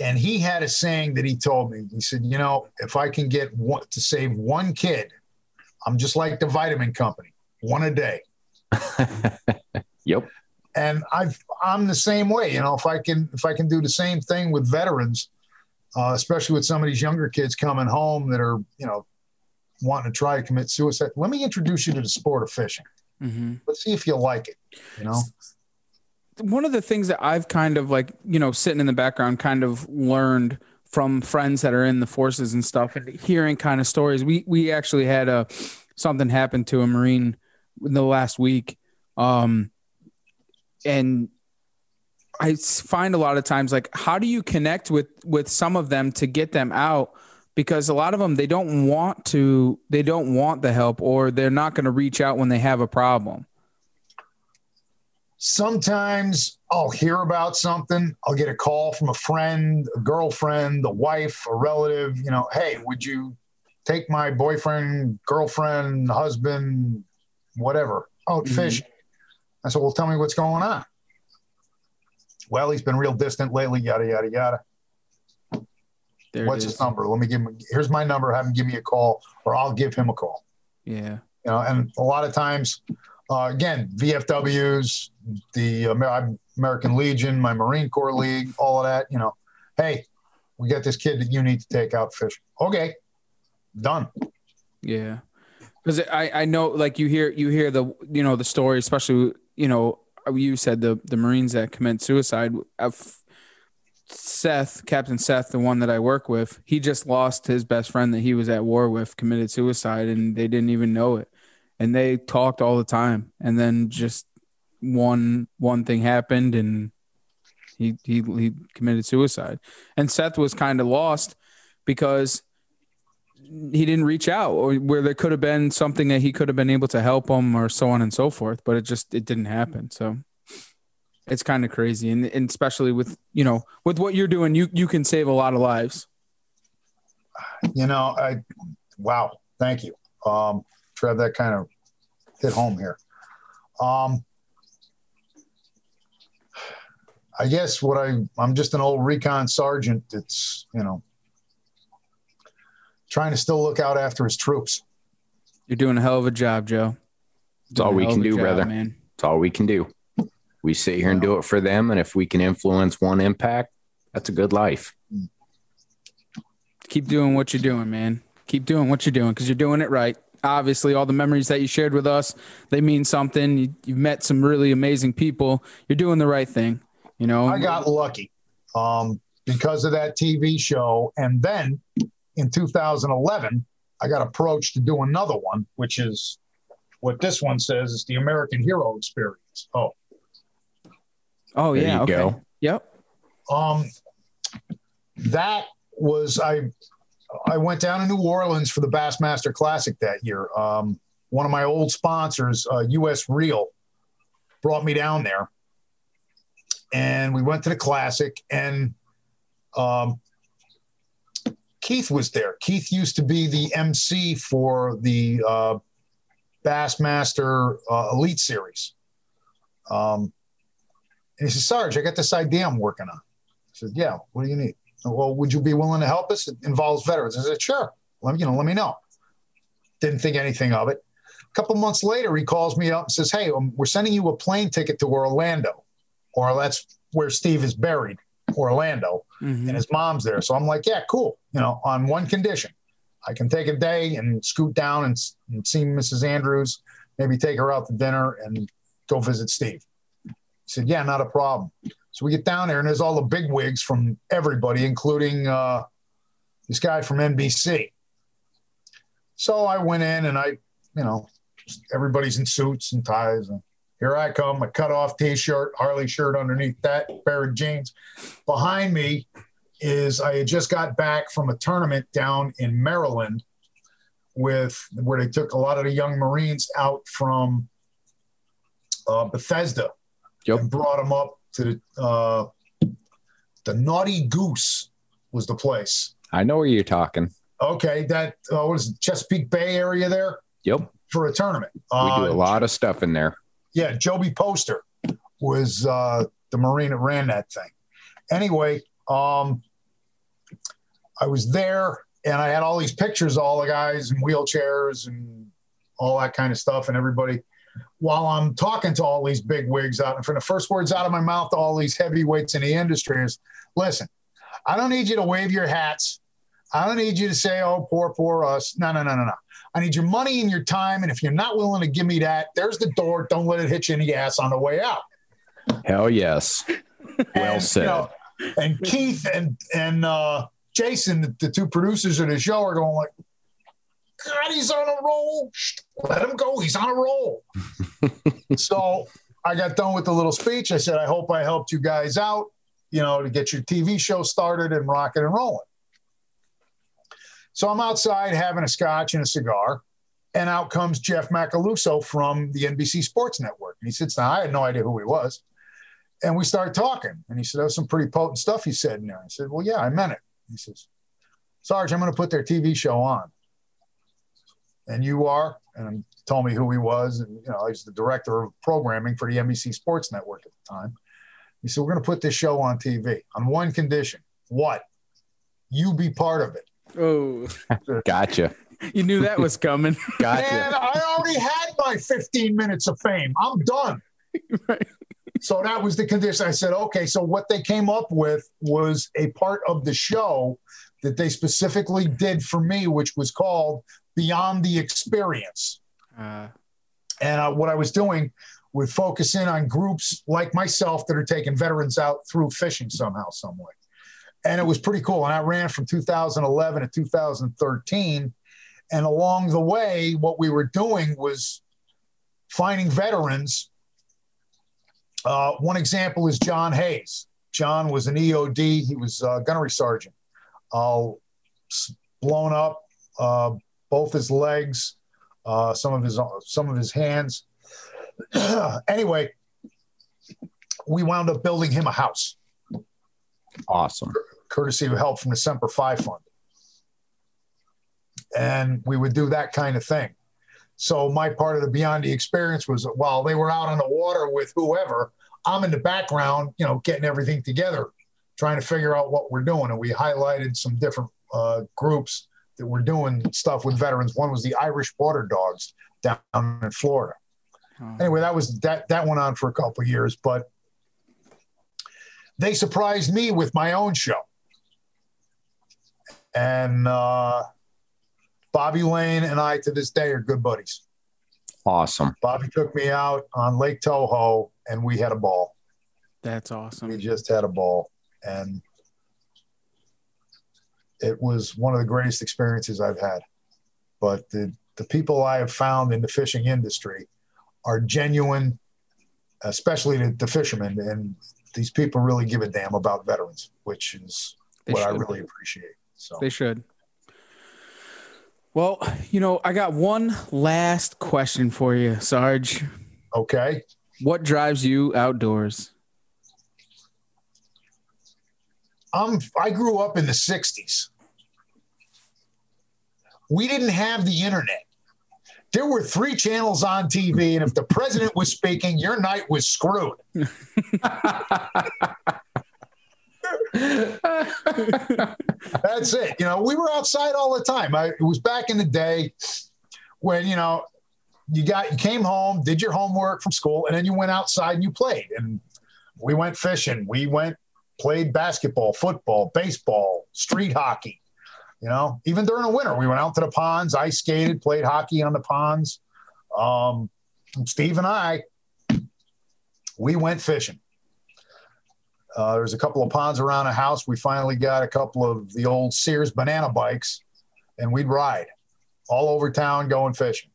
[SPEAKER 5] And he had a saying that he told me. He said, "You know, if I can get one to save one kid, I'm just like the vitamin company, one a day."
[SPEAKER 2] Yep.
[SPEAKER 5] and I've I'm the same way. You know, if I can if I can do the same thing with veterans, uh, especially with some of these younger kids coming home that are you know wanting to try to commit suicide. Let me introduce you to the sport of fishing.
[SPEAKER 1] Mhm.
[SPEAKER 5] Let's see if you like it. You know,
[SPEAKER 1] one of the things that I've kind of like, you know, sitting in the background, kind of learned from friends that are in the forces and stuff, and hearing kind of stories. We we actually had a something happen to a Marine in the last week, um, and I find a lot of times like, how do you connect with with some of them to get them out? Because a lot of them they don't want to, they don't want the help, or they're not going to reach out when they have a problem.
[SPEAKER 5] Sometimes I'll hear about something. I'll get a call from a friend, a girlfriend, a wife, a relative. You know, hey, would you take my boyfriend, girlfriend, husband, whatever, out
[SPEAKER 1] Mhm.
[SPEAKER 5] fishing? I said, well, tell me what's going on. Well, he's been real distant lately, yada, yada, yada.
[SPEAKER 1] There
[SPEAKER 5] What's his number? Let me give him, here's my number. Have him give me a call or I'll give him a call.
[SPEAKER 1] Yeah.
[SPEAKER 5] You know, and a lot of times Uh, again, VFWs, the Amer- American Legion, my Marine Corps League, all of that. You know, hey, we got this kid that you need to take out fishing. Okay, done.
[SPEAKER 1] Yeah, because I I know like you hear you hear the you know the story, especially you know you said the the Marines that commit suicide. Uh, I've, Seth, Captain Seth, the one that I work with, he just lost his best friend that he was at war with, committed suicide, and they didn't even know it. And they talked all the time, and then just one one thing happened, and he he he committed suicide. And Seth was kind of lost because he didn't reach out, or where there could have been something that he could have been able to help him, or so on and so forth. But it just it didn't happen. So it's kind of crazy and, and especially with you know with what you're doing you you can save a lot of lives
[SPEAKER 5] You know, I wow, thank you. Um, Trev, that kind of hit home here. Um, I guess what I I'm just an old recon sergeant that's you know trying to still look out after his troops.
[SPEAKER 1] you're doing a hell of a job joe
[SPEAKER 2] That's all we can
[SPEAKER 1] hell of a
[SPEAKER 2] do,
[SPEAKER 1] job,
[SPEAKER 2] brother.
[SPEAKER 1] man
[SPEAKER 2] That's all we can do. We sit here and do it for them. And if we can influence one impact, that's a good life.
[SPEAKER 1] keep doing what you're doing man keep doing what you're doing because you're doing it right obviously all the memories that you shared with us they mean something you, you've met some really amazing people you're doing the right thing you know
[SPEAKER 5] I got lucky um, because of that TV show, and then in 2011, I got approached to do another one, which is what this one says is the American Hero Experience. Oh,
[SPEAKER 1] oh
[SPEAKER 2] There
[SPEAKER 1] yeah
[SPEAKER 2] you
[SPEAKER 1] okay
[SPEAKER 2] go.
[SPEAKER 1] yep
[SPEAKER 5] Um, that was I. I went down to New Orleans for the Bassmaster Classic that year. Um, one of my old sponsors, uh, U.S. Reel, brought me down there, and we went to the Classic. And um, Keith was there. Keith used to be the MC for the uh, Bassmaster uh, Elite Series. Um, and he said, Sarge, I got this idea I'm working on. I said, Yeah, what do you need? Well, would you be willing to help us? It involves veterans. I said, Sure. Let me, you know, let me know. Didn't think anything of it. A couple months later, he calls me up and says, Hey, um, we're sending you a plane ticket to Orlando, or that's where Steve is buried, Orlando,
[SPEAKER 1] Mhm.
[SPEAKER 5] and his mom's there. So I'm like, Yeah, cool. You know, on one condition. I can take a day and scoot down and, and see Mrs. Andrews, maybe take her out to dinner and go visit Steve. He said, Yeah, not a problem. So we get down there, and there's all the big wigs from everybody, including uh, this guy from NBC. So I went in, and I, you know, everybody's in suits and ties, and here I come, a cut off T-shirt, Harley shirt underneath that, pair of jeans. Behind me is I had just got back from a tournament down in Maryland with where they took a lot of the young Marines out from uh, Bethesda
[SPEAKER 2] Yep.
[SPEAKER 5] and brought them up to the uh, the Naughty Goose was the place.
[SPEAKER 2] I know where you're talking.
[SPEAKER 5] Okay, that uh, it, Chesapeake Bay area there
[SPEAKER 2] Yep.
[SPEAKER 5] for a tournament.
[SPEAKER 2] We
[SPEAKER 5] Uh,
[SPEAKER 2] do a lot of stuff in there.
[SPEAKER 5] Yeah, Joby Poster was uh, the Marine that ran that thing. Anyway, um, I was there and I had all these pictures, of all the guys in wheelchairs and all that kind of stuff, and everybody. While I'm talking to all these big wigs out, and for the first words out of my mouth to all these heavyweights in the industry is, "Listen, I don't need you to wave your hats. I don't need you to say, oh, poor, poor us. No, no, no, no, no. I need your money and your time. And if you're not willing to give me that, there's the door. Don't let it hit you in the ass on the way out.
[SPEAKER 2] Hell yes. Well
[SPEAKER 5] And, you
[SPEAKER 2] said.
[SPEAKER 5] know, and Keith and and uh, Jason, the, the two producers of the show, are going like, God, he's on a roll. Let him go. He's on a roll. so I got done with the little speech. I said, I hope I helped you guys out, you know, to get your TV show started and rocking and rolling. So I'm outside having a scotch and a cigar, and out comes Jeff Macaluso from the NBC Sports Network. And he sits down. I had no idea who he was. And we start talking. And he said, That was some pretty potent stuff he said in there. I said, Well, yeah, I meant it. He says, Sarge, I'm going to put their TV show on. And you are? And told me who he was. And, you know, he's the director of programming for the NBC Sports Network at the time. He said, We're going to put this show on TV on one condition. What? You be part of it.
[SPEAKER 1] Oh,
[SPEAKER 2] Gotcha.
[SPEAKER 1] you knew that was coming.
[SPEAKER 2] Gotcha.
[SPEAKER 5] And I already had my 15 minutes of fame. I'm done.
[SPEAKER 1] Right.
[SPEAKER 5] So that was the condition. I said, okay. So what they came up with was a part of the show that they specifically did for me, which was called Beyond the Experience.
[SPEAKER 1] Uh,
[SPEAKER 5] And uh, what I was doing would focus in on groups like myself that are taking veterans out through fishing somehow, some way. And it was pretty cool. And I ran from 2011 to 2013. And along the way, what we were doing was finding veterans. Uh, one example is John Hayes. John was an EOD. He was a gunnery sergeant. Uh, blown up, uh, both his legs, uh, some of his some of his hands. anyway, we wound up building him a house,
[SPEAKER 2] Awesome.
[SPEAKER 5] Courtesy of help from the Semper Fi Fund, and we would do that kind of thing. So my part of the Beyond the Experience was while they were out on the water with whoever, I'm in the background, you know, getting everything together, trying to figure out what we're doing, and we highlighted some different uh, groups that were doing stuff with veterans. One was the Irish Water Dogs down in Florida. anyway, that was that that went on for a couple of years, but they surprised me with my own show. And uh, Bobby Lane and I to this day are good buddies.
[SPEAKER 2] Awesome.
[SPEAKER 5] Bobby took me out on Lake Toho and we had a ball.
[SPEAKER 1] that's awesome.
[SPEAKER 5] We just had a ball. And it was one of the greatest experiences I've had. But the, the people I have found in the fishing industry are genuine, especially the, the fishermen. And these people really give a damn about veterans, which is
[SPEAKER 1] They
[SPEAKER 5] what I
[SPEAKER 1] should.
[SPEAKER 5] really appreciate. So
[SPEAKER 1] They should. Well, you know, I got one last question for you, Sarge.
[SPEAKER 5] okay.
[SPEAKER 1] What drives you outdoors?
[SPEAKER 5] I'm I grew up in the 60s. We didn't have the internet. There were three channels on TV, and if the president was speaking, your night was screwed. That's it. You know, we were outside all the time. I, it was back in the day when, you know, you got you came home, did your homework from school, and then you went outside and you played. And we went fishing. We went played basketball, football, baseball, street hockey. You know, even during the winter, we went out to the ponds, ice skated, played hockey on the ponds. Um, Steve and I, we went fishing. Uh, there's a couple of ponds around the house. We finally got a couple of the old Sears banana bikes, and we'd ride all over town going fishing.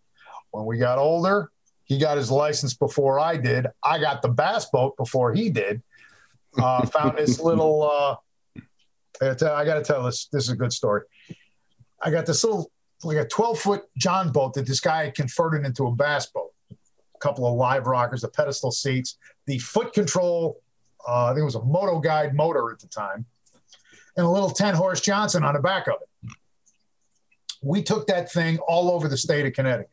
[SPEAKER 5] When we got older, he got his license before I did. I got the bass boat before he did. Uh, found this little. Uh, I gotta tell- I got to tell this. This is a good story. I got this little, like a 12 foot John boat that this guy had converted into a bass boat. A couple of live rockers, the pedestal seats, the foot control. Uh, I think it was a MotorGuide motor at the time, and a little 10 horse Johnson on the back of it. We took that thing all over the state of Connecticut.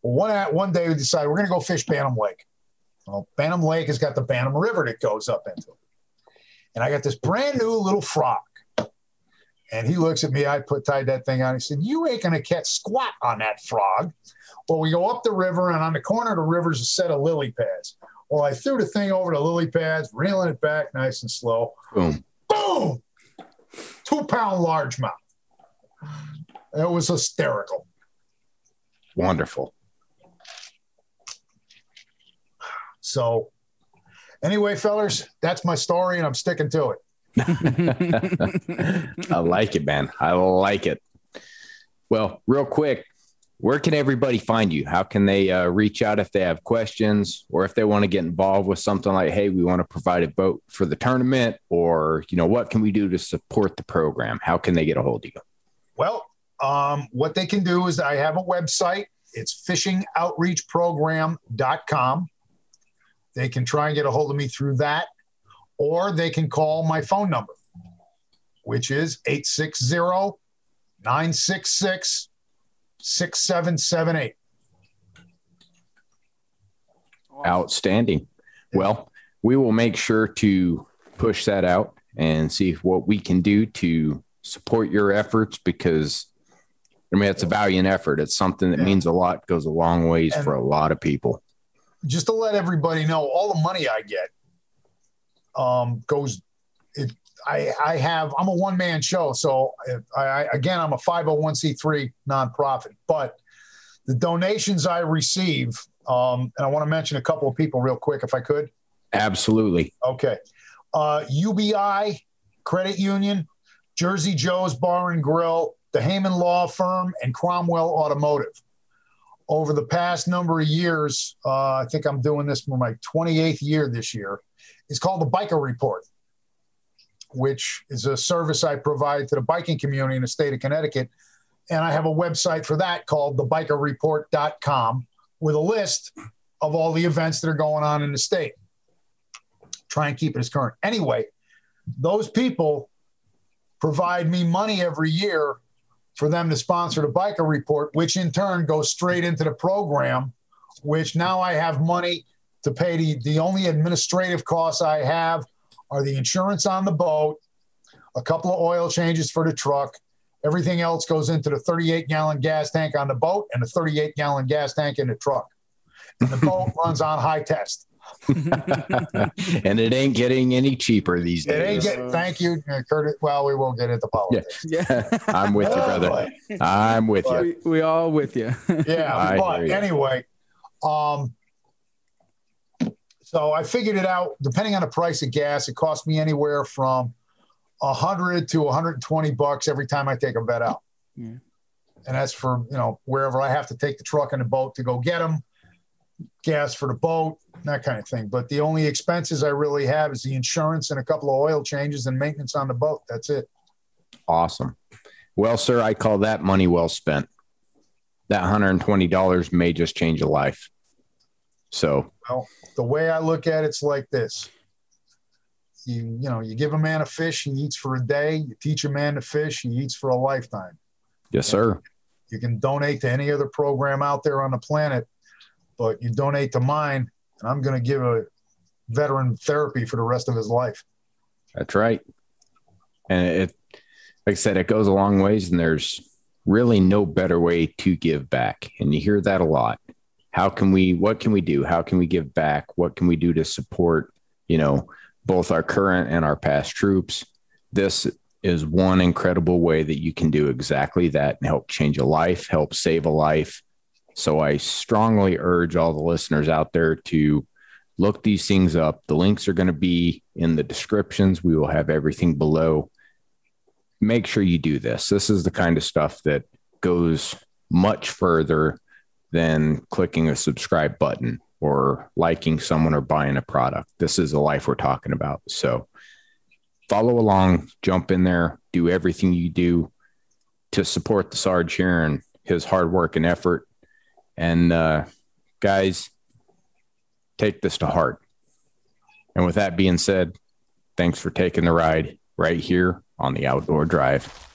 [SPEAKER 5] One one day we decided we're going to go fish Bantam Lake. Well, Bantam Lake has got the Bantam River that goes up into it. And I got this brand new little frog. And he looks at me. I put tied that thing on. He said, "You ain't gonna catch squat on that frog." Well, we go up the river, and on the corner of the river is a set of lily pads. Well, I threw the thing over the lily pads, reeling it back nice and slow.
[SPEAKER 2] Boom.
[SPEAKER 5] Boom! Two pound largemouth. It was hysterical.
[SPEAKER 2] Wonderful.
[SPEAKER 5] So, anyway, fellers, that's my story, and I'm sticking to it.
[SPEAKER 2] I like it, man. I like it. Well, real quick, where can everybody find you? How can they uh, reach out if they have questions or if they want to get involved with something like, hey, we want to provide a boat for the tournament, or you know, what can we do to support the program? How can they get a hold of you?
[SPEAKER 5] Well, um, what they can do is I have a website. It's fishingoutreachprogram.com. They can try and get a hold of me through that, or they can call my phone number, which is 860 966 6778.
[SPEAKER 2] Outstanding. Well, we will make sure to push that out and see what we can do to support your efforts because I mean, it's a valiant effort. It's something that
[SPEAKER 5] Yeah.
[SPEAKER 2] means a lot, goes a long ways
[SPEAKER 5] And-
[SPEAKER 2] for a lot of people.
[SPEAKER 5] just to let everybody know, all the money I get um, goes. It I I have I'm a one man show, so I, I again I'm a 501c3 nonprofit, but the donations I receive, um, and I want to mention a couple of people real quick if I could.
[SPEAKER 2] Absolutely.
[SPEAKER 5] Okay. Uh, UBI Credit Union, Jersey Joe's Bar and Grill, the Heyman Law Firm, and Cromwell Automotive. Over the past number of years, uh, I think I'm doing this for my 28th year this year. It's called the Biker Report, which is a service I provide to the biking community in the state of Connecticut. And I have a website for that called thebikerreport.com with a list of all the events that are going on in the state try and keep it as current. Anyway, those people provide me money every year for them to sponsor the biker report, which in turn goes straight into the program, which now I have money to pay the, the only administrative costs I have are the insurance on the boat, a couple of oil changes for the truck. Everything else goes into the 38 gallon gas tank on the boat and the 38 gallon gas tank in the truck. And the boat runs on high test.
[SPEAKER 2] and it ain't getting any cheaper these
[SPEAKER 5] It ain't
[SPEAKER 2] days.
[SPEAKER 5] get, thank you, uh, Curtis. Well, we won't get into politics.
[SPEAKER 1] Yeah.
[SPEAKER 2] I'm with you, brother. I'm with you.
[SPEAKER 1] we, we all with you.
[SPEAKER 5] Yeah,
[SPEAKER 2] I
[SPEAKER 5] but
[SPEAKER 2] hear
[SPEAKER 5] anyway, um, so I figured it out. Depending on the price of gas, it cost me anywhere from a hundred to 120 bucks every time I take a vet out.
[SPEAKER 1] Yeah.
[SPEAKER 5] And that's for you know wherever I have to take the truck and the boat to go get them, gas for the boat, that kind of thing. But the only expenses I really have is the insurance and a couple of oil changes and maintenance on the boat. That's it.
[SPEAKER 2] Awesome. Well, sir, I call that money well spent. That $120 may just change a life. So,
[SPEAKER 5] the way I look at it's like this. You you know, you give a man a fish, he eats for a day. You teach a man to fish, he eats for a lifetime.
[SPEAKER 2] yes, sir.
[SPEAKER 5] You can donate to any other program out there on the planet, but you donate to mine, and I'm going to give a veteran therapy for the rest of his life.
[SPEAKER 2] That's right. And it, like I said, it goes a long ways, and there's really no better way to give back. And you hear that a lot. How can we, what can we do? How can we give back? What can we do to support, you know, both our current and our past troops? This is one incredible way that you can do exactly that and help change a life, help save a life. So I strongly urge all the listeners out there to look these things up. The links are going to be in the descriptions. We will have everything below. Make sure you do this. This is the kind of stuff that goes much further than clicking a subscribe button or liking someone or buying a product. This is the life we're talking about. So follow along, jump in there, do everything you do to support the Sarge here and his hard work and effort. And uh, guys, take this to heart. And with that being said, thanks for taking the ride right here on the Outdoor Drive.